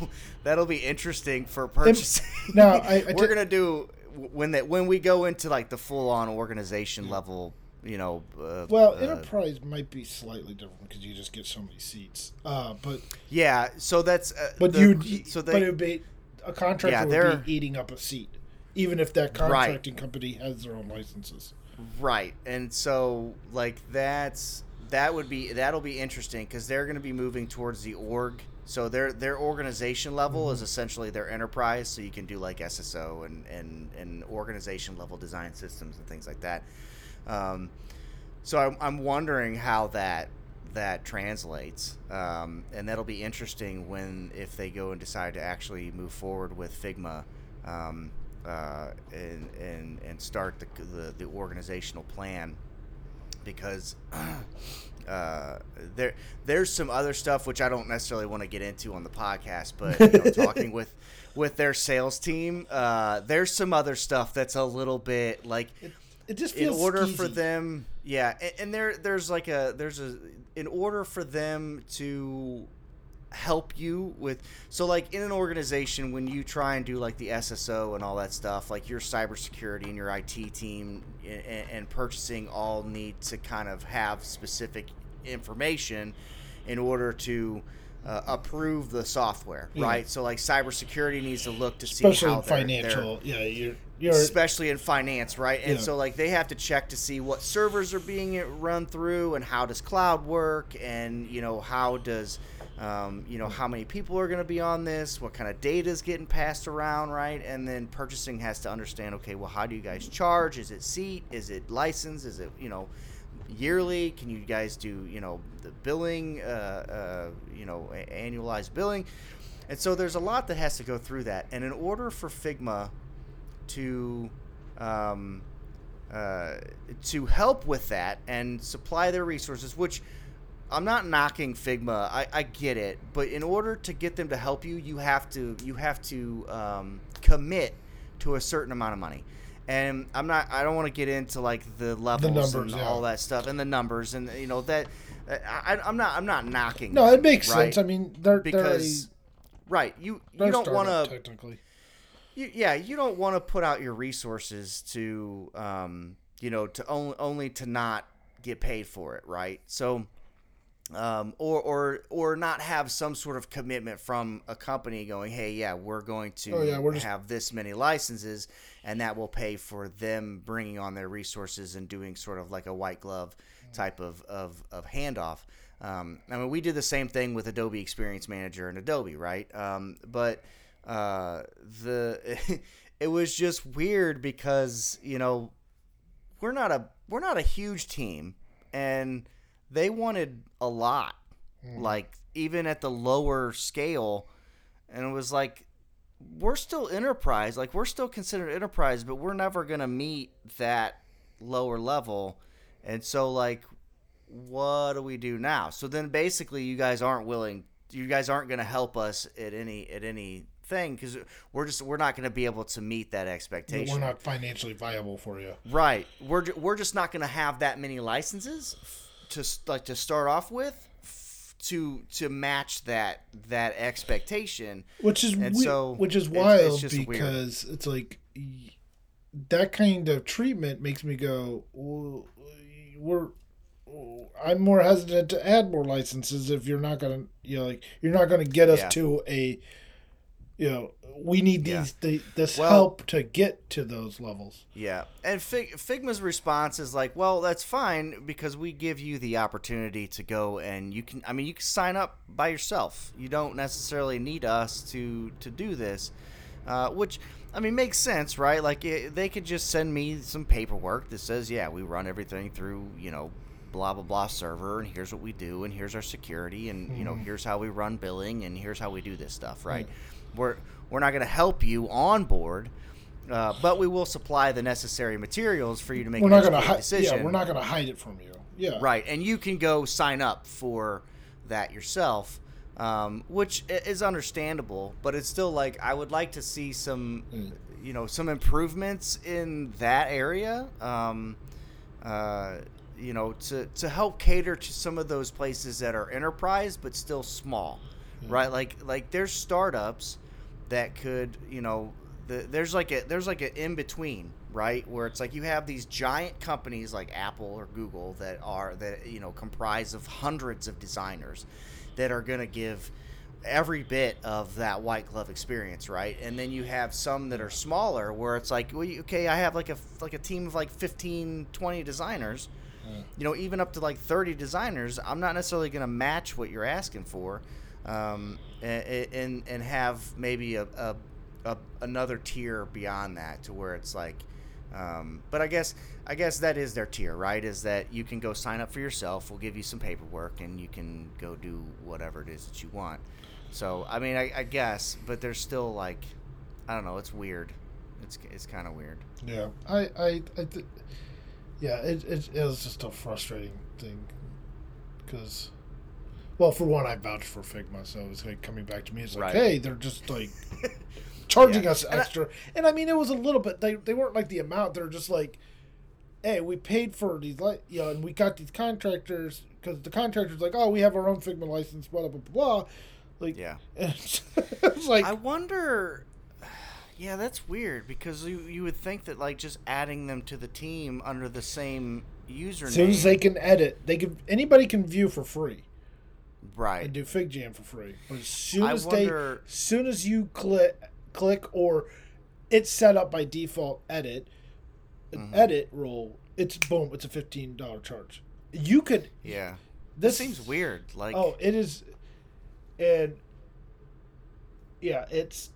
S1: that'll be interesting for purchasing.
S2: I- I
S1: we're gonna do when that when we go into like the full on organization level. You know. Uh,
S2: Well,
S1: uh,
S2: enterprise might be slightly different because you just get so many seats. Uh, but
S1: Yeah. So that's. Uh,
S2: but
S1: the-
S2: you
S1: So
S2: but
S1: they.
S2: it would be a contractor
S1: Yeah,
S2: would
S1: they're-
S2: be eating up a seat, even if that
S1: Right.
S2: contracting company has their own licenses.
S1: Right, and so like that's that would be that'll be interesting because they're going to be moving towards the org. So their their organization level is essentially their enterprise. So you can do like SSO and and and organization level design systems and things like that. Um, so I'm I'm wondering how that that translates, um, and that'll be interesting when if they go and decide to actually move forward with Figma. Um, uh, and, and and start the, the, the organizational plan because uh, there there's some other stuff which I don't necessarily want to get into on the podcast, but you know, talking with with their sales team, uh, there's some other stuff that's a little bit like
S2: It, it just
S1: in
S2: feels
S1: order for them yeah and, and there there's like a there's a in order for them to help you with so like in an organization when you try and do like the sso and all that stuff like your cybersecurity and your it team and, and purchasing all need to kind of have specific information in order to uh, approve the software, right? So like cybersecurity needs to look to
S2: especially
S1: see how they're-
S2: financial. Yeah, you're you're
S1: especially in finance, right? And
S2: Yeah.
S1: so like they have to check to see what servers are being run through and how does cloud work and you know how does um, you know how many people are going to be on this, what kind of data is getting passed around, right? And then purchasing has to understand, okay, well, how do you guys charge? Is it seat? Is it license? Is it you know yearly? Can you guys do you know the billing? Uh, uh, you know a- annualized billing. And so there's a lot that has to go through that. And in order for Figma to um, uh, to help with that and supply their resources, which I'm not knocking Figma. I, I get it, but in order to get them to help you, you have to you have to um, commit to a certain amount of money. And I'm not. I don't want to get into like the levels
S2: numbers,
S1: and
S2: yeah.
S1: all that stuff and the numbers and you know that. I, I'm not. I'm not knocking.
S2: no, it makes
S1: right?
S2: sense. I mean, they're
S1: because right you
S2: they're,
S1: you
S2: a
S1: don't want to
S2: technically.
S1: you, yeah, you don't want to put out your resources to, um, you know, to only only to not get paid for it, right? So, um, or or or not have some sort of commitment from a company going, hey, yeah, we're going to
S2: Oh, yeah, we're just-
S1: have this many licenses, and that will pay for them bringing on their resources and doing sort of like a white glove type of of, of handoff. Um, I mean, we did the same thing with Adobe Experience Manager and Adobe, right? Um, but uh, the it was just weird because you know we're not a we're not a huge team, and they wanted a lot, hmm. like even at the lower scale, and it was like we're still enterprise, like we're still considered enterprise, but we're never gonna meet that lower level, and so like what do we do now? So then basically you guys aren't willing you guys aren't going to help us at any at any thing cuz we're just we're not going to be able to meet that expectation.
S2: We're not financially viable for you.
S1: Right. We're we're just not going to have that many licenses to like to start off with to to match that that expectation.
S2: Which is
S1: And
S2: we-
S1: so
S2: which is
S1: it's- it's
S2: wild
S1: just weird.
S2: because it's like that kind of treatment makes me go, well, we're. I'm more hesitant to add more licenses if you're not gonna, you know, like you're not gonna get us
S1: Yeah.
S2: to a, you know, we need
S1: Yeah.
S2: these the, this
S1: Well-
S2: help to get to those levels.
S1: Yeah, and Fig- Figma's response is like, "Well, that's fine because we give you the opportunity to go and you can. I mean, you can sign up by yourself. You don't necessarily need us to to do this." Uh, which I mean makes sense, right? Like it, they could just send me some paperwork that says, "Yeah, we run everything through you know blah blah blah server, and here's what we do, and here's our security, and you know here's how we run billing, and here's how we do this stuff." Right? We're we're not going to help you on board. Uh, but we will supply the necessary materials for you to make
S2: We're not gonna hide.
S1: decision.
S2: Yeah, we're not gonna hide it from you. Yeah,
S1: Right, and you can go sign up for that yourself, um, which is understandable. But it's still like I would like to see some,
S2: Mm.
S1: you know, some improvements in that area. Um, uh, you know, to to help cater to some of those places that are enterprise but still small, right? Like like there's startups that could, you know, the, there's like a there's like an in between, right? Where it's like you have these giant companies like Apple or Google that are that you know comprise of hundreds of designers that are going to give every bit of that white glove experience, right? And then you have some that are smaller where it's like, well, okay, I have like a like a team of like 15, 20 designers. Hmm. You know, even up to like 30 designers, I'm not necessarily going to match what you're asking for. Um, and, and and have maybe a, a, a another tier beyond that to where it's like um, but I guess I guess that is their tier, right? Is that you can go sign up for yourself. We'll give you some paperwork, and you can go do whatever it is that you want. So I mean, I, I guess, but there's still like, I don't know. It's weird. It's it's kind of weird.
S2: Yeah, I, I, I th- yeah, it, it, it was just a frustrating thing, because, well, for one, I vouched for Figma, so it was like coming back to me. It's like,
S1: Right.
S2: hey, they're just like charging
S1: Yeah.
S2: us
S1: And I-
S2: extra, and I mean, it was a little bit. They they weren't like the amount. They're just like, hey, we paid for these, li- you know, and we got these contractors because the contractors like, oh, we have our own Figma license, blah blah blah blah. Like,
S1: Yeah.
S2: it's, it's like
S1: I wonder. Yeah, that's weird because you you would think that like just adding them to the team under the same username.
S2: as soon as they can edit, they can anybody can view for free.
S1: Right.
S2: and do FigJam for free. But as soon
S1: I
S2: as
S1: wonder-
S2: they, as soon as you click, click or it's set up by default edit,
S1: Mm-hmm.
S2: edit role, it's boom, it's a fifteen dollar charge. You could
S1: Yeah.
S2: this
S1: This seems weird. Like,
S2: Oh, it is, and yeah, it's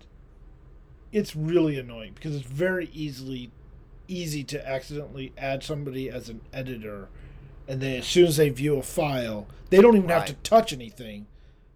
S2: it's really annoying because it's very easily easy to accidentally add somebody as an editor, and then as soon as they view a file, they don't even have to touch anything.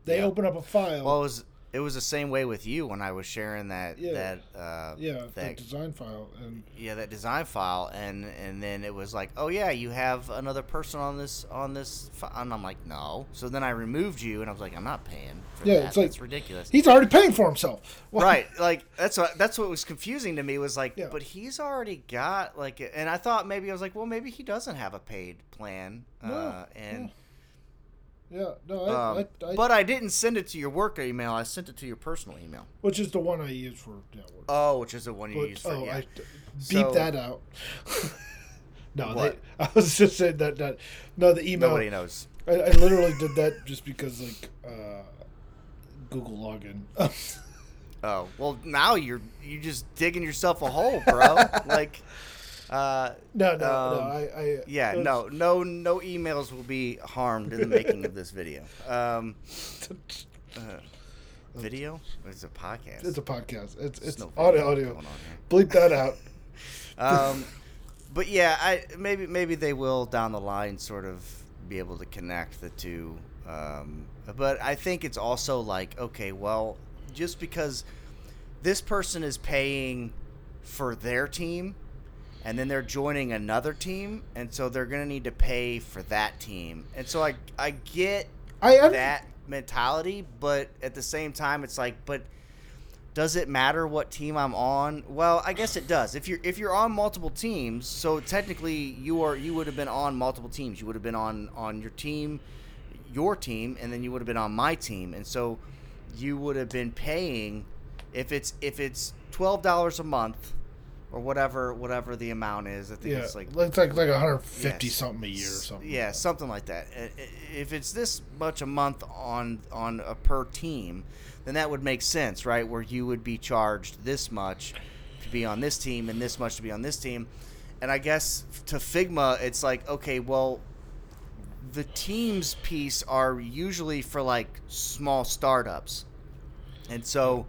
S2: They
S1: Yeah.
S2: open up a file.
S1: well, was it was the same way with you when I was sharing that
S2: Yeah.
S1: that uh,
S2: yeah,
S1: that
S2: design file, and
S1: yeah that design file and and then it was like oh yeah you have another person on this on this fi-. and i'm like no so then i removed you and i was like i'm not paying for
S2: Yeah,
S1: that.
S2: it's like-
S1: that's ridiculous
S2: he's already paying for himself. Why-
S1: right like that's what that's what was confusing to me was like
S2: Yeah.
S1: but he's already got like and i thought maybe i was like well maybe he doesn't have a paid plan
S2: No,
S1: uh, and
S2: Yeah, no, I,
S1: um,
S2: I, I,
S1: but i didn't send it to your work email i sent it to your personal email
S2: which is the one I use for network.
S1: oh which is the one you
S2: But-
S1: use for
S2: oh,
S1: yeah.
S2: I beep
S1: So-
S2: that out. no? They, I was just saying that that no, the email.
S1: nobody knows
S2: I, I literally did that just because like uh, Google login.
S1: Oh well, now you're you're just digging yourself a hole, bro. like, uh,
S2: no, no, no.
S1: Um,
S2: I, I
S1: yeah, no, no, no emails will be harmed in the making of this video. Um, uh, video? It's a podcast.
S2: It's a podcast. It's it's
S1: no
S2: audio audio.
S1: going on here.
S2: Bleep that out.
S1: um, but yeah, I maybe maybe they will down the line sort of be able to connect the two. Um, but I think it's also like okay, well, just because this person is paying for their team, and then they're joining another team, and so they're gonna need to pay for that team, and so I I get
S2: I am
S1: that mentality, but at the same time, it's like, but does it matter what team I'm on? Well, I guess it does. If you're if you're on multiple teams, so technically you are you would have been on multiple teams. You would have been on on your team, your team, and then you would have been on my team, and so you would have been paying if it's if it's twelve dollars a month or whatever whatever the amount is. I think
S2: yeah,
S1: it's like
S2: it's like like 150
S1: Yes.
S2: something a year or something.
S1: yeah, something like that. If it's this much a month on on a per team, then that would make sense, right? Where you would be charged this much to be on this team and this much to be on this team. And I guess to Figma, it's like okay, well, the teams piece are usually for like small startups, and so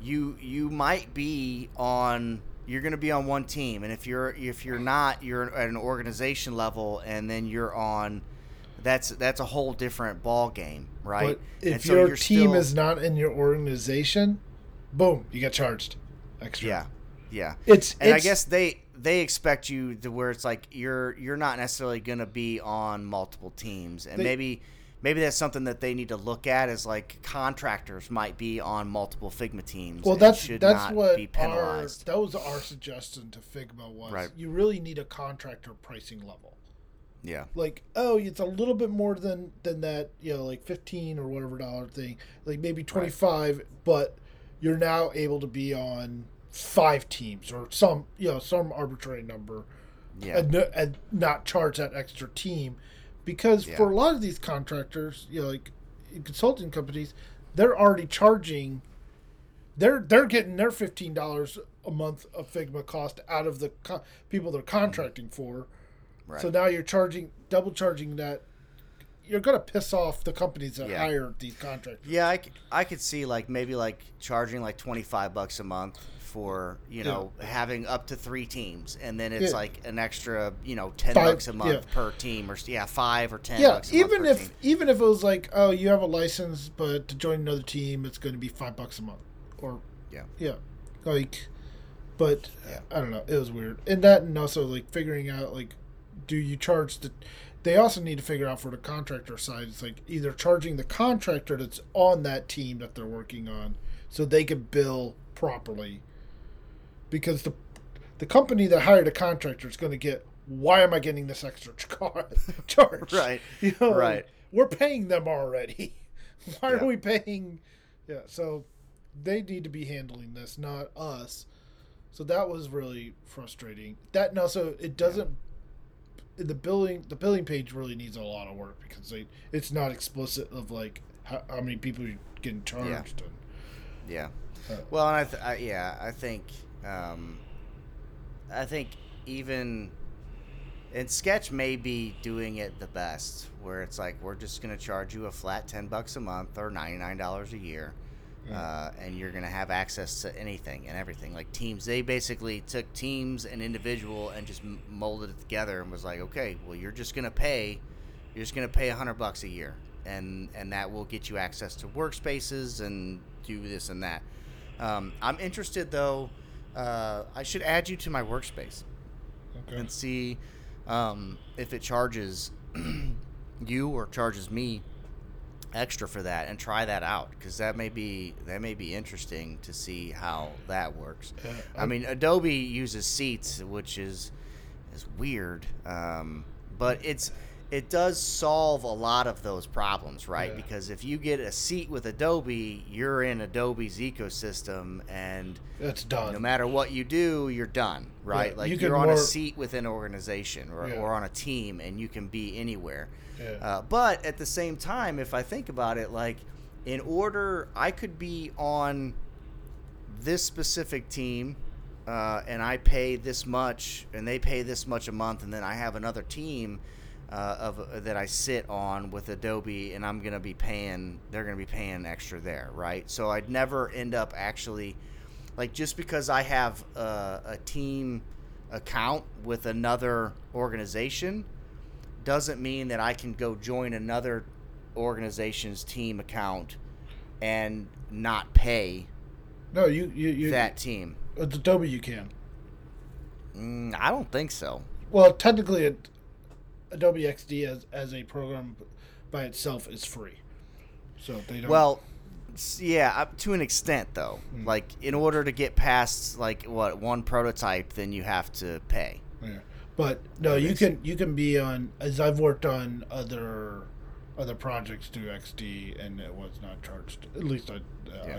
S1: you you might be on you're going to be on one team and if you're if you're not you're at an organization level and then you're on that's that's a whole different ball game right
S2: But if
S1: And so
S2: your team
S1: still-
S2: is not in your organization, boom, you get charged extra.
S1: yeah yeah
S2: It's
S1: and i guess they they expect you to where it's like you're you're not necessarily going to be on multiple teams and
S2: They-
S1: maybe maybe that's something that they need to look at is like contractors might be on multiple figma teams
S2: Well, that's
S1: should
S2: that's what
S1: be
S2: our that was our suggestion to Figma was
S1: Right.
S2: you really need a contractor pricing level.
S1: yeah.
S2: Like, oh, it's a little bit more than than that, you know, like fifteen or whatever dollar thing, like maybe twenty five, but you're now able to be on five teams or some, you know, some arbitrary number,
S1: yeah.
S2: and, and not charge that extra team, because
S1: Yeah.
S2: for a lot of these contractors, you know, like consulting companies, they're already charging. They're they're getting their fifteen dollars a month of Figma cost out of the co- people they're contracting for.
S1: right
S2: So now you're charging double charging that. You're gonna piss off the companies that
S1: Yeah.
S2: hire these contractors.
S1: Yeah, I, I could see like maybe like charging like 25 bucks a month for, you know, having up to 3 teams and then it's
S2: Yeah.
S1: like an extra, you know, 10
S2: Five-
S1: bucks a month
S2: yeah.
S1: per team or yeah, 5 or 10
S2: Yeah,
S1: bucks a month
S2: even if
S1: team.
S2: even if it was like, oh, you have a license, but to join another team, it's going to be five bucks a month, or
S1: Yeah.
S2: yeah, like, but
S1: Yeah.
S2: I don't know, it was weird, and that, and also like figuring out like, do you charge the? They also need to figure out for the contractor side. It's like either charging the contractor that's on that team that they're working on, so they can bill properly, because the the company that hired a contractor is going to get. Why am I getting this extra car- charge?
S1: Right.
S2: You know,
S1: Right.
S2: we're paying them already. Why
S1: Yeah.
S2: are we paying? Yeah, so they need to be handling this, not us. So that was really frustrating. That and also it doesn't. the billing the billing page really needs a lot of work because they, it's not explicit of like how, how many people you're getting charged. And,
S1: Yeah.
S2: Uh,
S1: well, and I, th- I yeah, I think um, I think even and Sketch may be doing it the best, where it's like we're just gonna charge you a flat ten bucks a month or ninety nine dollars a year, uh, and you're gonna have access to anything and everything. Like Teams, they basically took Teams and individual and just molded it together and was like, okay, well you're just gonna pay, you're just gonna pay a hundred bucks a year, and and that will get you access to workspaces and do this and that. Um, I'm interested though. Uh, I should add you to my workspace
S2: okay.
S1: and see um, if it charges you or charges me extra for that and try that out because that may be that may be interesting to see how that works.
S2: Yeah,
S1: I mean, Adobe uses Seats, which is is weird, um, but it's it does solve a lot of those problems, right?
S2: Yeah.
S1: Because if you get a seat with Adobe, you're in Adobe's ecosystem, and
S2: That's done.
S1: no matter what you do, you're done, right?
S2: Yeah,
S1: like
S2: you
S1: are on
S2: more-
S1: a seat within an organization or,
S2: Yeah.
S1: or on a team, and you can be anywhere. Uh, but at the same time, if I think about it, like in order, I could be on this specific team, uh, and I pay this much, and they pay this much a month, and then I have another team. Uh, of that I sit on with Adobe, and I'm gonna be paying. They're gonna be paying extra there, right? So I'd never end up actually, like, just because I have a, a team account with another organization, doesn't mean that I can go join another organization's team account and not pay
S2: no, you you, you
S1: that team.
S2: With Adobe, you can.
S1: Mm, I don't think so.
S2: Well, technically, it, Adobe XD as as a program by itself is free. So they don't.
S1: Well, yeah, to an extent though.
S2: Hmm.
S1: Like in order to get past like what one prototype, then you have to pay.
S2: Yeah. But no, you can you can be on as I've worked on other other projects to XD and it was not charged. At least I, uh,
S1: Yeah.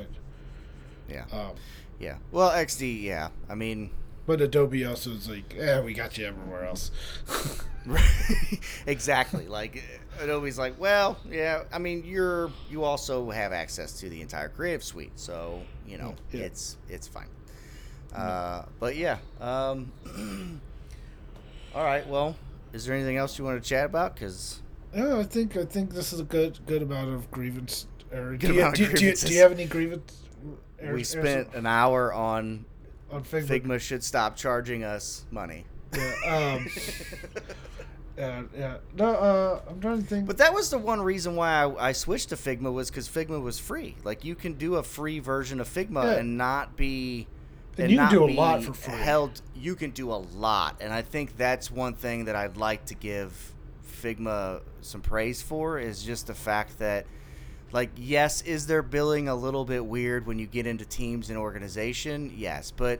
S1: Yeah,
S2: um,
S1: yeah. Well, XD, yeah. I mean,
S2: but Adobe also is like, yeah, we got you everywhere else.
S1: exactly. Like Adobe's like, well, yeah. I mean, you're you also have access to the entire Creative Suite, so you know
S2: Yeah.
S1: it's it's fine. Uh, but yeah. Um, all right. Well, is there anything else you want to chat about? Because
S2: yeah, I think I think this is a good good amount of grievance. Or, do,
S1: Good
S2: you,
S1: amount
S2: do,
S1: of
S2: do, you, do you have any grievance?
S1: we spent an hour on
S2: on Figma.
S1: Figma should stop charging us money.
S2: Yeah, um, yeah, yeah. No, uh, I'm trying to think.
S1: But that was the one reason why I, I switched to Figma was because Figma was free. Like you can do a free version of Figma
S2: Yeah.
S1: and not be
S2: And you can do a lot for free.
S1: Held, you can do a lot, and I think that's one thing that I'd like to give Figma some praise for is just the fact that, like, yes, is their billing a little bit weird when you get into teams and organization? Yes, but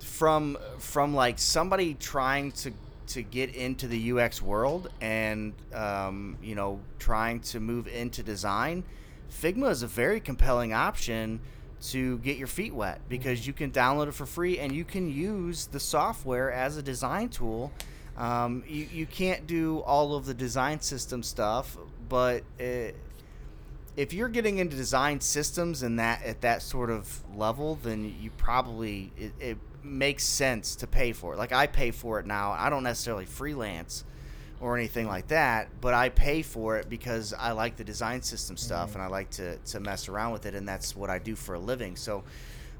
S1: from from like somebody trying to to get into the UX world and um, you know trying to move into design, Figma is a very compelling option to get your feet wet because you can download it for free and you can use the software as a design tool. Um, you, you can't do all of the design system stuff, but it, if you're getting into design systems and that at that sort of level, then you probably it, it makes sense to pay for it. Like I pay for it now. I don't necessarily freelance or anything like that, but I pay for it because I like the design system stuff and I like to to mess around with it, and that's what I do for a living. So,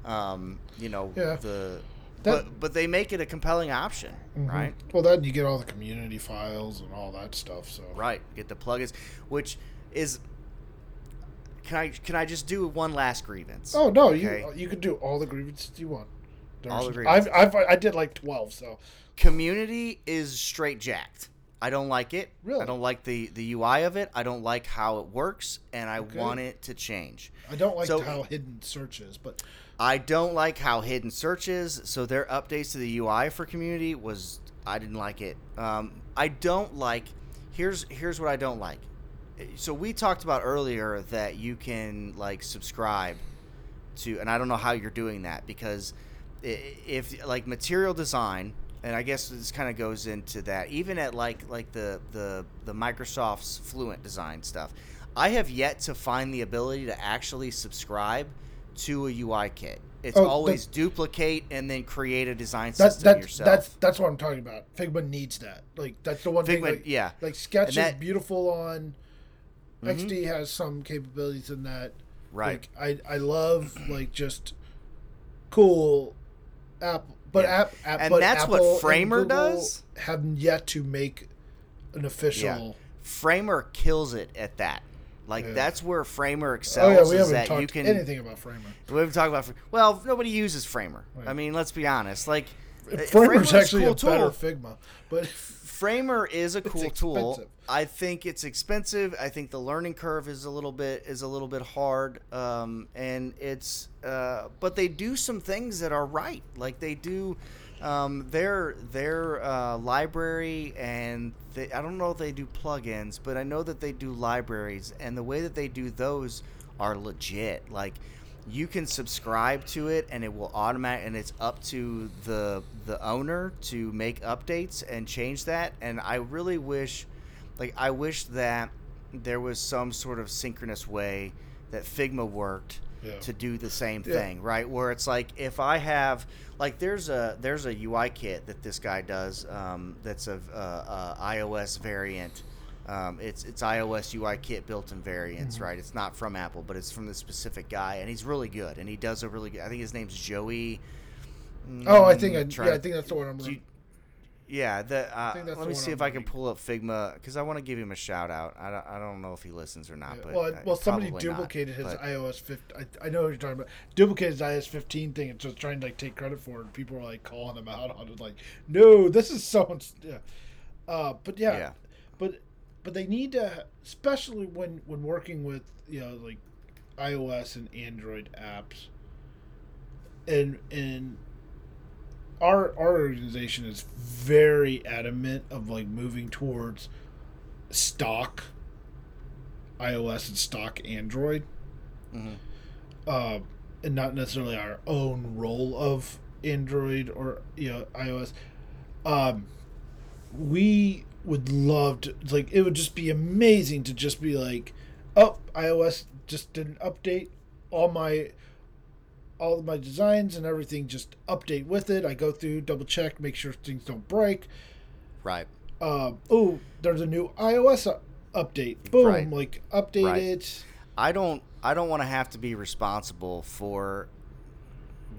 S1: um, you know,
S2: Yeah.
S1: the
S2: That-
S1: but but they make it a compelling option,
S2: Mhm.
S1: right?
S2: Well, then you get all the community files and all that stuff. So
S1: Right. Get the plugins, which is. Can I can I just do one last grievance?
S2: Oh no,
S1: Okay.
S2: you you can do all the grievances you want.
S1: All the grievances.
S2: I've, I've I did like twelve. So
S1: Community is straight jacked. I don't like it.
S2: Really?
S1: I don't like the the UI of it. I don't like how it works, and I
S2: Okay.
S1: want it to change.
S2: I don't like
S1: So-
S2: how hidden search is, but
S1: I don't like how hidden search is. So their updates to the UI for community was I didn't like it. Um, I don't like. Here's here's what I don't like. So we talked about earlier that you can like subscribe to, and I don't know how you're doing that because if like material design, and I guess this kind of goes into that. Even at like like the the the Microsoft's Fluent design stuff, I have yet to find the ability to actually subscribe to a UI kit. It's
S2: Oh,
S1: always duplicate and then create a design system
S2: that's
S1: yourself.
S2: that's that's what I'm talking about. Figma needs that. Like that's the one thing.
S1: Figma,
S2: Like,
S1: yeah.
S2: like Sketch
S1: that-
S2: is beautiful on. XD mm-hmm. has some capabilities in that.
S1: Right.
S2: Like I I love like just cool app, but
S1: Yeah.
S2: app, app
S1: And
S2: but
S1: that's what
S2: Apple and
S1: Framer does?
S2: Have yet to make an official.
S1: Framer kills it at that. Like
S2: Yeah.
S1: that's where Framer excels.
S2: Oh yeah, we haven't
S1: that
S2: talked
S1: you can
S2: anything about Framer.
S1: we haven't talked about. Well, nobody uses Framer.
S2: Right.
S1: I mean, let's be honest. Like
S2: Framer's
S1: a
S2: actually
S1: cool
S2: a better. Figma, but
S1: Framer is a cool tool. I think it's expensive. I think the learning curve is a little bit is a little bit hard, um, and it's uh, but they do some things that are right. Like they do um, their their uh, library, and they, I don't know if they do plugins, but I know that they do libraries, and the way that they do those are legit. Like you can subscribe to it and it will automatic and it's up to the the owner to make updates and change that and i really wish like i wish that there was some sort of synchronous way that figma worked
S2: Yeah.
S1: to do the same
S2: Yeah.
S1: thing right where it's like if i have like there's a there's a ui kit that this guy does um, that's a, uh uh ios variant um, it's it's iOS UI kit built-in variants,
S2: Mm-hmm.
S1: right? It's not from Apple, but it's from this specific guy, and he's really good. And he does a really good. I think his name's Joey.
S2: oh, I think I,
S1: Mm,
S2: yeah, I think that's the one I'm.
S1: Yeah, the, uh, let me see
S2: I'm
S1: if I can pull up Figma because I want to give him a shout out. I don't, I don't know if he listens or not,
S2: Yeah,
S1: but
S2: well,
S1: uh,
S2: well, somebody
S1: probably not,
S2: duplicated his
S1: but-
S2: iOS 15. I, I know what you're talking about. Duplicated his iOS 15 thing and just trying to like take credit for it. People were like calling him out on it, like, "No, this is someone's." Yeah. Uh, but yeah,
S1: Yeah.
S2: but but they need to, especially when when working with you know like iOS and Android apps, and and our our organization is very adamant of like moving towards stock iOS and stock Android,
S1: Mhm.
S2: uh, and not necessarily our own role of Android or you know iOS. Um, we would love to like it would just be amazing to just be like, oh, iOS just did an update. All my all of my designs and everything just update with it. I go through, double check, make sure things don't break.
S1: right.
S2: Uh, oh, there's a new iOS update. Boom,
S1: Right.
S2: like update
S1: Right.
S2: it.
S1: I don't I don't want to have to be responsible for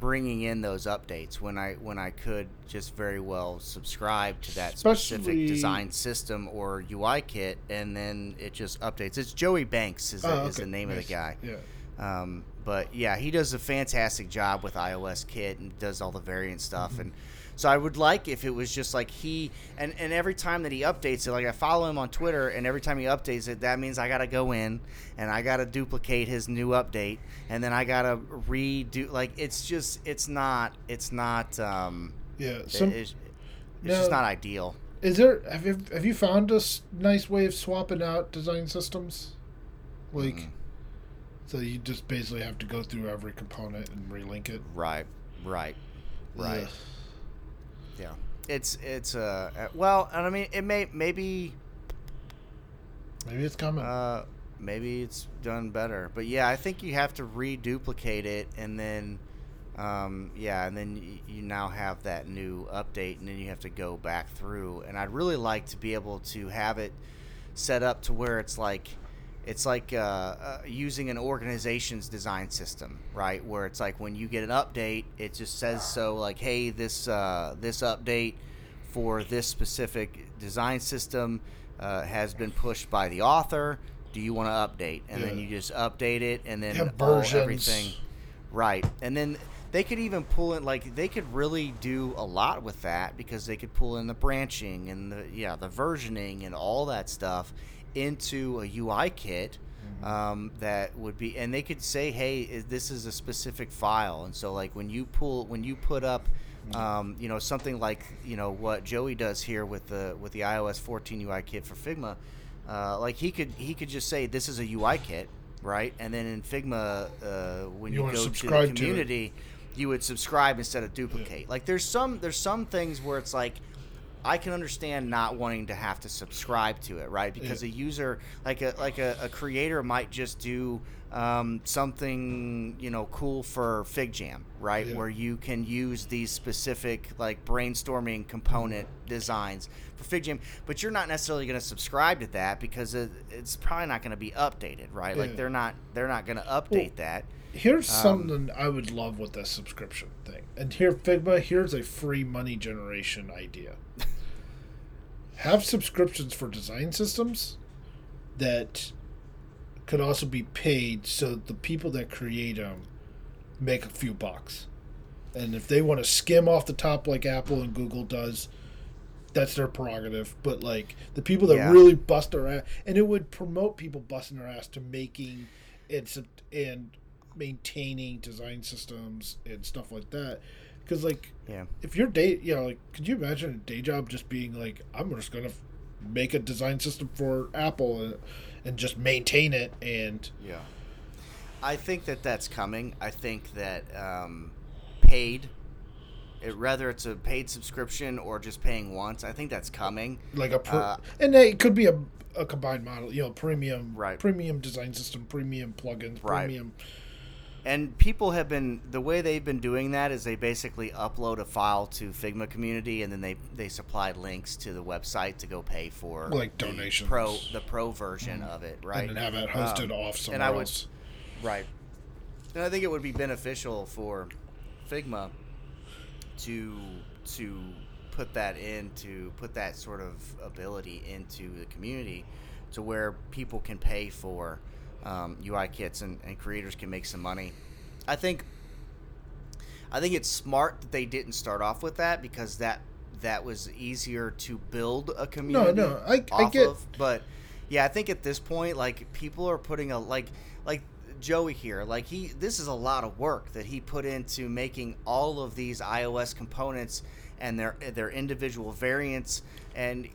S1: bringing in those updates when I when I could just very well subscribe to that specific design system or UI kit and then it just updates. It's Joey Banks is, the,
S2: Oh,
S1: is the
S2: okay,
S1: name of the guy.
S2: Yeah.
S1: Um, but yeah, he does a fantastic job with iOS Kit and does all the variant stuff.
S2: Mm-hmm.
S1: And so I would like if it was just like he and and every time that he updates it, like I follow him on Twitter, and every time he updates it, that means I got to go in and I got to duplicate his new update, and then I got to redo. Like it's just it's not it's not um
S2: Yeah.
S1: it-
S2: Some,
S1: it's, it's
S2: no.
S1: just not ideal.
S2: is there have you have you found a nice way of swapping out design systems? Like,
S1: Mhm.
S2: So you just basically have to go through every component and relink it.
S1: Right, right, right.
S2: Ugh.
S1: Yeah, it's it's uh uh, well, and I mean it may maybe
S2: Maybe it's coming.
S1: uh maybe it's done better, but yeah, I think you have to reduplicate it and then um yeah, and then y- you now have that new update, and then you have to go back through, and I'd really like to be able to have it set up to where it's like it's like uh, uh, using an organization's design system, right? Where it's like when you get an update, it just says so, like, hey, this uh, this update for this specific design system uh, has been pushed by the author. Do you want to update? And then you just update it, and then
S2: Have
S1: all,
S2: versions.
S1: everything, right? And then they could even pull in like they could really do a lot with that because they could pull in the branching and the yeah the versioning and all that stuff into a UI kit um, that would be and they could say hey this is a specific file. And so like when you pull when you put up um, you know something like you know what Joey does here with the with the iOS 14 UI kit for Figma uh, like he could he could just say this is a UI kit right? And then in Figma uh, when
S2: You
S1: you, go to the
S2: subscribe to
S1: community you would subscribe instead of duplicate. Like there's some there's some things where it's like I can understand not wanting to have to subscribe to it, right? Because
S2: Yeah.
S1: a user like a like a, a creator might just do um, something you know cool for FigJam, right?
S2: Yeah.
S1: Where you can use these specific like brainstorming component designs for FigJam, but you're not necessarily going to subscribe to that because it, it's probably not going to be updated, right? Like they're not they're not going to update that.
S2: Here's
S1: Um,
S2: something I would love with this subscription thing. And here, Figma, here's a free money generation idea. Have subscriptions for design systems that could also be paid so the people that create them make a few bucks. And if they want to skim off the top like Apple and Google does, that's their prerogative. But like the people that
S1: Yeah.
S2: really bust their ass, and it would promote people busting their ass to making and and maintaining design systems and stuff like that. Because like
S1: Yeah.
S2: if your day, you know, like could you imagine a day job just being like, I'm just gonna f- make a design system for Apple and, and just maintain it and
S1: Yeah. I think that that's coming. I think that um, paid, it, whether it's a paid subscription or just paying once, I think that's coming.
S2: like a per-
S1: Uh,
S2: and it could be a, a combined model you know premium
S1: Right.
S2: premium design system premium plugins
S1: Right.
S2: premium
S1: And people have been the way they've been doing that is they basically upload a file to Figma community and then they they supply links to the website to go pay for
S2: Like
S1: the
S2: donations.
S1: pro the pro version of it, right?
S2: and have it hosted
S1: Um,
S2: off somewhere
S1: and I would
S2: else
S1: Right. And I think it would be beneficial for Figma to to put that into put that sort of ability into the community to where people can pay for um, UI kits and, and creators can make some money. I think I think it's smart that they didn't start off with that because that that was easier to build a community.
S2: no, I- I
S1: off
S2: get-
S1: of. But yeah, I think at this point, like people are putting a like like Joey here, like he this is a lot of work that he put into making all of these iOS components and their their individual variants and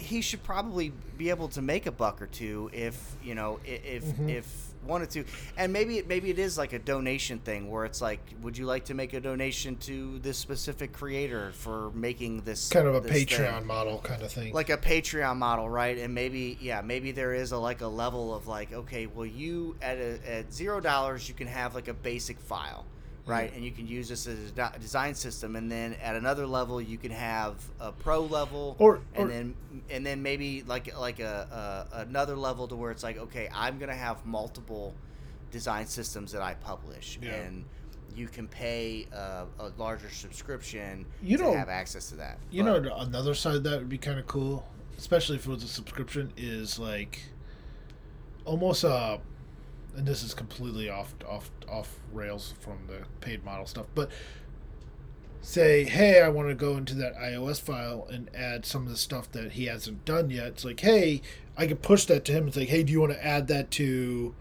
S1: he should probably be able to make a buck or two if you know if
S2: Mhm.
S1: if wanted to and maybe it maybe it is like a donation thing where it's like would you like to make a donation to this specific creator for making this
S2: kind of a
S1: this thing?
S2: patreon model kind of thing
S1: like a patreon model right and maybe yeah maybe there is a like a level of like okay well you at a, at zero dollars you can have like a basic file right? And you can use this as a de- design system and then at another level you can have a pro level
S2: Or-
S1: and
S2: or-
S1: then and then maybe like like a, a another level to where it's like okay i'm gonna have multiple design systems that i publish
S2: Yeah.
S1: and you can pay a, a larger subscription
S2: You
S1: to
S2: know-
S1: have access to that.
S2: You
S1: But-
S2: know, another side of that would be kind of cool, especially if it was a subscription, is like almost uh and this is completely off off off rails from the paid model stuff, but say, hey, I want to go into that iOS file and add some of the stuff that he hasn't done yet. It's like, hey, I could push that to him. It's like, hey, do you want to add that to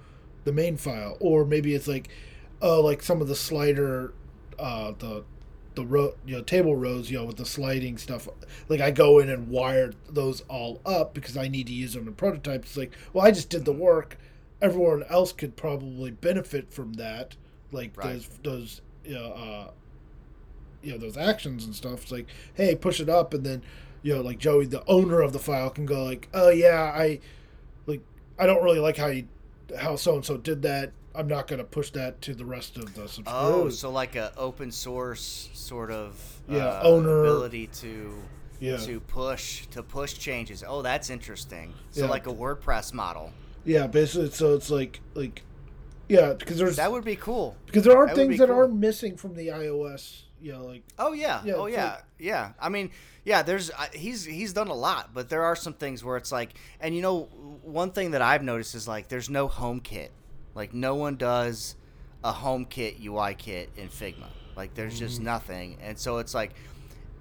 S2: the main file? Or maybe it's like, oh, like some of the slider, uh, the the row, you know, table rows, you know, with the sliding stuff. Like I go in and wire those all up because I need to use them in prototypes. It's like, well, I just did the work. Everyone else could probably benefit from that. Like
S1: Right.
S2: those those you know, uh, you know those actions and stuff. It's like, hey, push it up, and then you know, like Joey, the owner of the file, can go like, oh yeah, I like I don't really like how you how so and so did that. I'm not going to push that to the rest of the subscribers.
S1: Oh, so like a open source sort of
S2: Yeah,
S1: uh,
S2: owner-
S1: ability to
S2: yeah,
S1: to push to push changes. Oh, that's interesting. So
S2: Yeah.
S1: like a WordPress model.
S2: Yeah. Basically, so it's like like yeah, because there's
S1: That would be cool.
S2: because there are
S1: that
S2: things that
S1: cool.
S2: are missing from the iOS. You know, like
S1: Oh yeah.
S2: Yeah,
S1: oh yeah.
S2: like-
S1: yeah. I mean, yeah. There's I- he's he's done a lot, but there are some things where it's like, and you know, one thing that I've noticed is like, there's no home kit. Like no one does a home kit UI kit in Figma. Like there's
S2: Mm.
S1: just nothing, and so it's like,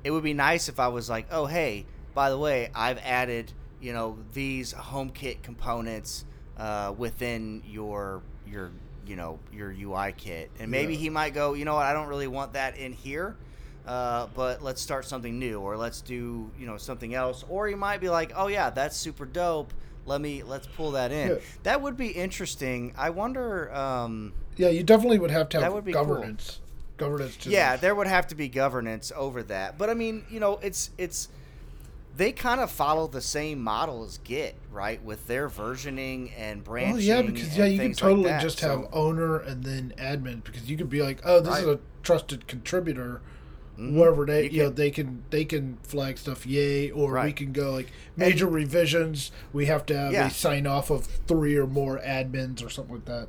S1: it would be nice if I was like, oh hey, by the way, I've added you know these home kit components uh, within your your you know your UI kit, and maybe
S2: Yeah.
S1: he might go, you know what, I don't really want that in here. Uh, but let's start something new, or let's do you know something else, or he might be like, "Oh yeah, that's super dope. Let me let's pull that in."
S2: Yeah.
S1: That would be interesting. I wonder. Um,
S2: yeah, you definitely would have to have
S1: be cool.
S2: governance. governance. To
S1: yeah,
S2: the,
S1: there would have to be governance over that. But I mean, you know, it's it's they kind of follow the same model as Git, right? With their versioning and branching.
S2: well, yeah, because yeah, you can
S1: like
S2: totally
S1: that.
S2: just
S1: So-
S2: have owner and then admin because you could be like, oh, this is a trusted contributor.
S1: Mhm.
S2: Wherever they,
S1: You
S2: you, know, they can they can flag stuff, yay, or we can go like major revisions. We have to have
S1: Yeah.
S2: a sign off of three or more admins or something like that.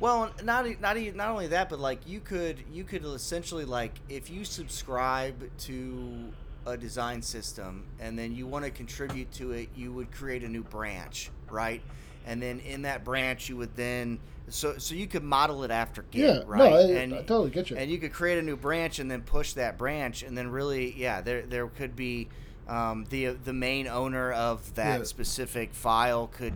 S1: Well, not not e- not only that, but like you could you could essentially like if you subscribe to a design system and then you want to contribute to it, you would create a new branch, right? And then in that branch, you would then so so you could model it after Git,
S2: Yeah,
S1: right?
S2: no, I,
S1: and
S2: I totally get you.
S1: and you could create a new branch and then push that branch and then really yeah there there could be um, the the main owner of that
S2: Yeah.
S1: specific file could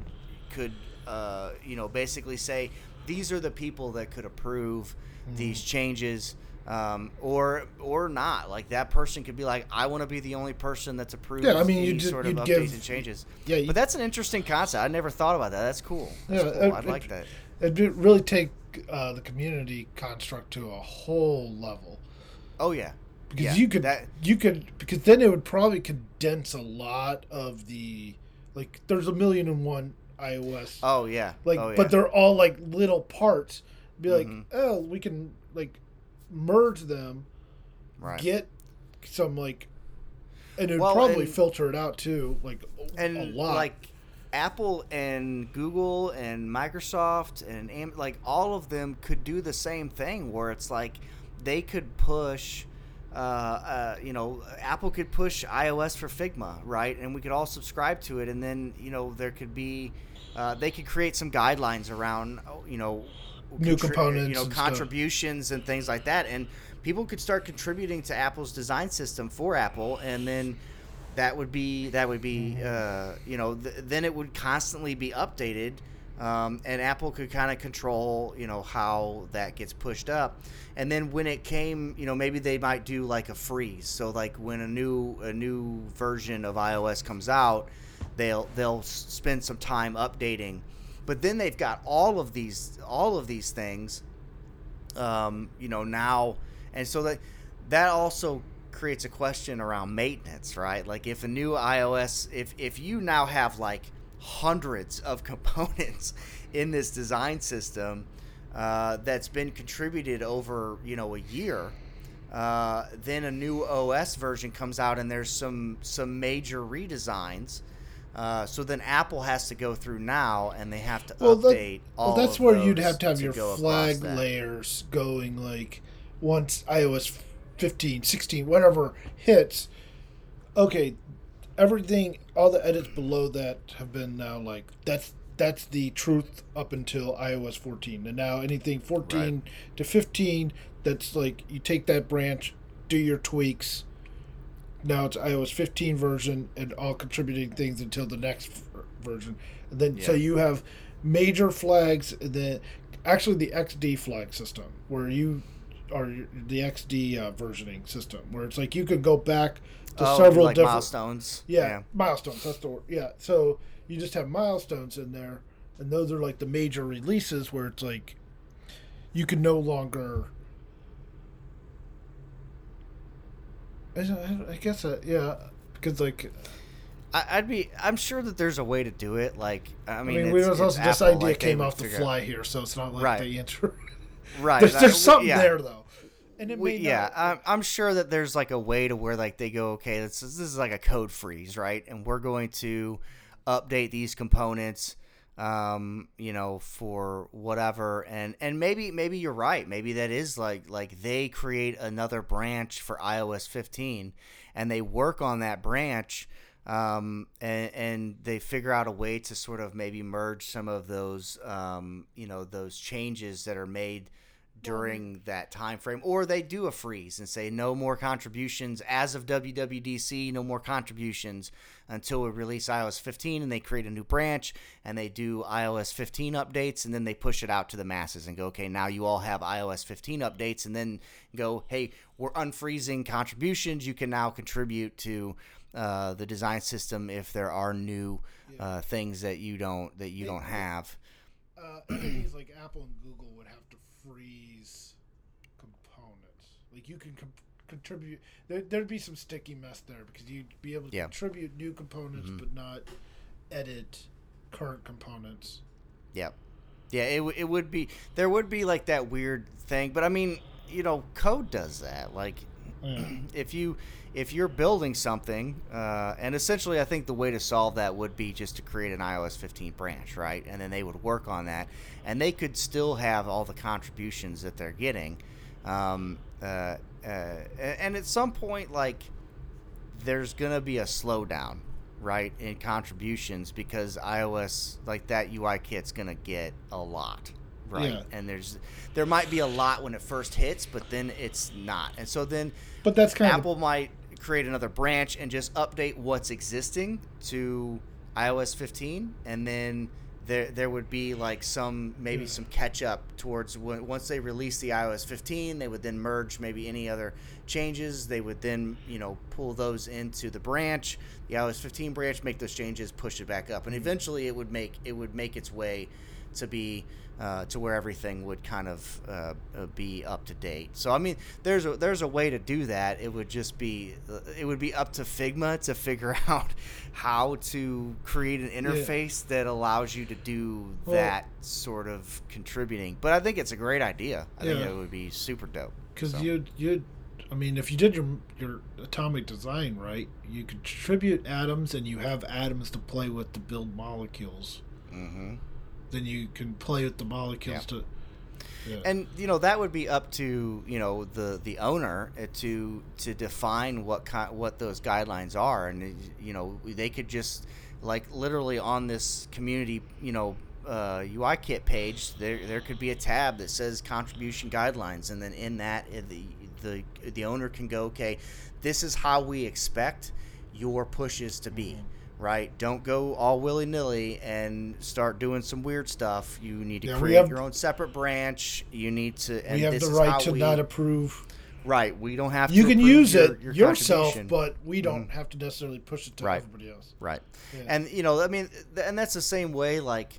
S1: could uh, you know basically say these are the people that could approve
S2: Mm-hmm.
S1: these changes um, or or not. Like that person could be like I want to be the only person that's approved
S2: Yeah, I mean, you
S1: sort of updates
S2: give-
S1: and changes.
S2: Yeah, you-
S1: but that's an interesting concept. I never thought about that. That's cool. That's
S2: Yeah,
S1: cool.
S2: it-
S1: like that.
S2: It'd really take uh, the community construct to a whole level.
S1: Oh yeah.
S2: Because
S1: Yeah,
S2: you could
S1: that-
S2: you could because then it would probably condense a lot of the like there's a million and one iOS
S1: oh yeah.
S2: Like
S1: oh, yeah.
S2: but they're all like little parts. Be like
S1: Mhm.
S2: oh we can like merge them
S1: right.
S2: get some like and it would
S1: Well,
S2: probably
S1: and-
S2: filter it out too like
S1: and
S2: a lot.
S1: like Apple and Google and Microsoft and Am- like all of them could do the same thing where it's like they could push uh, uh, you know Apple could push iOS for Figma right? And we could all subscribe to it. And then you know there could be uh, they could create some guidelines around you know
S2: New
S1: contri-
S2: components
S1: you know
S2: and stuff.
S1: contributions and things like that and people could start contributing to Apple's design system for Apple and then that would be that would be
S2: Mm-hmm.
S1: uh, you know th- then it would constantly be updated um, and apple could kind of control you know how that gets pushed up and then when it came you know maybe they might do like a freeze so like when a new a new version of ios comes out they'll they'll spend some time updating but then they've got all of these all of these things um, you know now and so that that also creates a question around maintenance right? Like if a new ios if if you now have like hundreds of components in this design system uh, that's been contributed over you know a year uh, then a new os version comes out and there's some some major redesigns uh, so then Apple has to go through now, and they have to
S2: Well, that-
S1: update all.
S2: well, that's where you'd have to have your flag layers going like once iOS 15, 16, whatever hits. Okay, everything, all the edits below that have been now like that's that's the truth up until iOS 14, and now anything 14
S1: Right.
S2: to 15, that's like you take that branch, do your tweaks. Now it's iOS 15 version and all contributing things until the next version. And then so you have major flags and then actually the XD flag system where you are the XD uh, versioning system where it's like you could go back to
S1: Oh,
S2: several
S1: like
S2: different
S1: milestones.
S2: yeah, milestones. That's the word. Yeah. So you just have milestones in there, and those are like the major releases where it's like you can no longer. I, I- I guess uh, yeah, because like
S1: I, I'd be. I'm sure that there's a way to do it. Like, I
S2: I
S1: mean,
S2: mean,
S1: it's,
S2: we was also this
S1: Apple,
S2: idea
S1: like,
S2: came off the fly here, so it's not like
S1: Right.
S2: the answer.
S1: Right.
S2: there's
S1: I-
S2: there's something
S1: yeah.
S2: there though, and it
S1: We,
S2: may
S1: yeah,
S2: not-
S1: I'm, I'm sure that there's like a way to where like they go, okay, this is, this is like a code freeze, right? And we're going to update these components, um, you know, for whatever, and and maybe maybe you're right, maybe that is like like they create another branch for iOS 15, and they work on that branch. Um, and, and they figure out a way to sort of maybe merge some of those, um, you know, those changes that are made during that time frame or they do a freeze and say no more contributions as of WWDC no more contributions until we release iOS 15 and they create a new branch and they do iOS 15 updates and then they push it out to the masses and go okay now you all have iOS 15 updates and then go hey we're unfreezing contributions. You can now contribute to uh, the design system if there are new uh, things that you don't that you don't have.
S2: Uh, like Apple and Google would have to freeze components. Like you can com- contribute. There, there'd be some sticky mess there because you'd be able to
S1: Yeah.
S2: contribute new components,
S1: Mhm.
S2: but not edit current components.
S1: Yep. Yeah, it, w- it would be there would be like that weird thing, but I mean, you know, code does that. Like
S2: Yeah.
S1: if you if you're building something, uh, and essentially, I think the way to solve that would be just to create an iOS 15 branch, right? And then they would work on that, and they could still have all the contributions that they're getting. Um, uh, uh, and at some point, like there's gonna be a slowdown, right, in contributions because iOS like that UI kit's gonna get a lot, right?
S2: Yeah.
S1: And there's there might be a lot when it first hits, but then it's not, and so then
S2: But that's kind
S1: Apple might create another branch and just update what's existing to iOS 15, and then there there would be like some maybe
S2: Yeah.
S1: some catch up towards when, once they release the iOS 15, they would then merge maybe any other changes. They would then you know pull those into the branch, the iOS 15 branch, make those changes, push it back up, and mm-hmm. eventually it would make it would make its way to be uh, to where everything would kind of uh, be up to date. So I mean, there's a there's a way to do that. It would just be uh, it would be up to Figma to figure out how to create an interface that allows you to do
S2: Well-
S1: that sort of contributing. But I think it's a great idea. I think it would be super dope.
S2: because
S1: So,
S2: you'd you'd. I mean, if you did your your atomic design right, you contribute atoms, and you have atoms to play with to build molecules.
S1: mhm.
S2: Then you can play with the molecules to. Yeah.
S1: and you know that would be up to you know the the owner uh, to to define what kind what those guidelines are and uh, you know they could just like literally on this community you know uh, UI kit page there there could be a tab that says contribution guidelines and then in that uh, the the the owner can go okay this is how we expect your pushes to be right don't go all willy-nilly and start doing some weird stuff you need to
S2: Yeah,
S1: create
S2: have-
S1: your own separate branch you need to and
S2: we have
S1: this
S2: the
S1: is
S2: right to
S1: we-
S2: not approve.
S1: right we don't have to.
S2: You
S1: can
S2: use
S1: your-
S2: it
S1: your
S2: yourself, but we don't have to necessarily push it to
S1: Right.
S2: everybody else.
S1: Right.
S2: Yeah.
S1: And you know, I mean, and that's the same way. Like,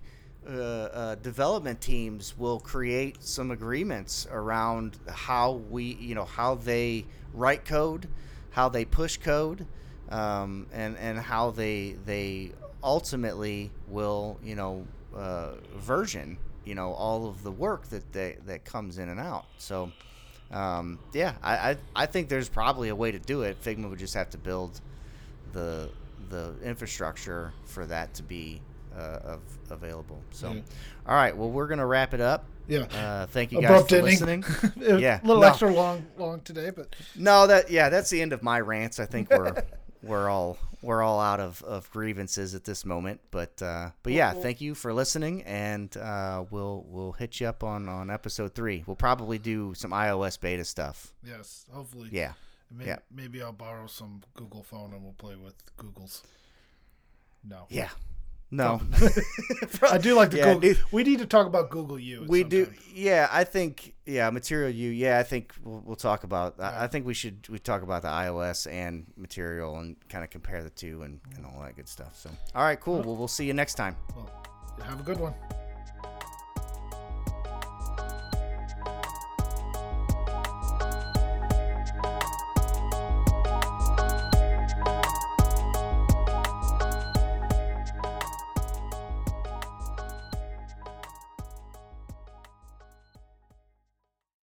S1: uh, uh, development teams will create some agreements around how we, you know, how they write code, how they push code, um, and and how they they ultimately will, you know, uh, version, you know, all of the work that they that comes in and out. So. Um, yeah, I, I I think there's probably a way to do it. Figma would just have to build the the infrastructure for that to be uh, of, available. So,
S2: Yeah.
S1: all right. Well, we're gonna wrap it up.
S2: Yeah.
S1: Uh, thank you guys
S2: Abrupt
S1: for
S2: ending.
S1: listening. Yeah,
S2: A little
S1: no.
S2: extra long, long today, but
S1: no, that yeah, that's the end of my rants. I think we're we're all we're all out of, of grievances at this moment. But uh, but yeah, thank you for listening, and uh, we'll we'll hit you up on on episode three. We'll probably do some iOS beta stuff.
S2: yes, hopefully.
S1: Yeah.
S2: Maybe,
S1: yeah.
S2: maybe I'll borrow some Google phone and we'll play with Google's. No.
S1: Yeah. No.
S2: I do like the
S1: Yeah,
S2: Google.
S1: dude.
S2: We need to talk about Google U.
S1: we do
S2: time.
S1: yeah i think yeah material you yeah i think we'll, we'll talk about I, I think we should we talk about the ios and material and kind of compare the two and, and all that good stuff so all right cool well we'll see you next time
S2: Well, have a good one.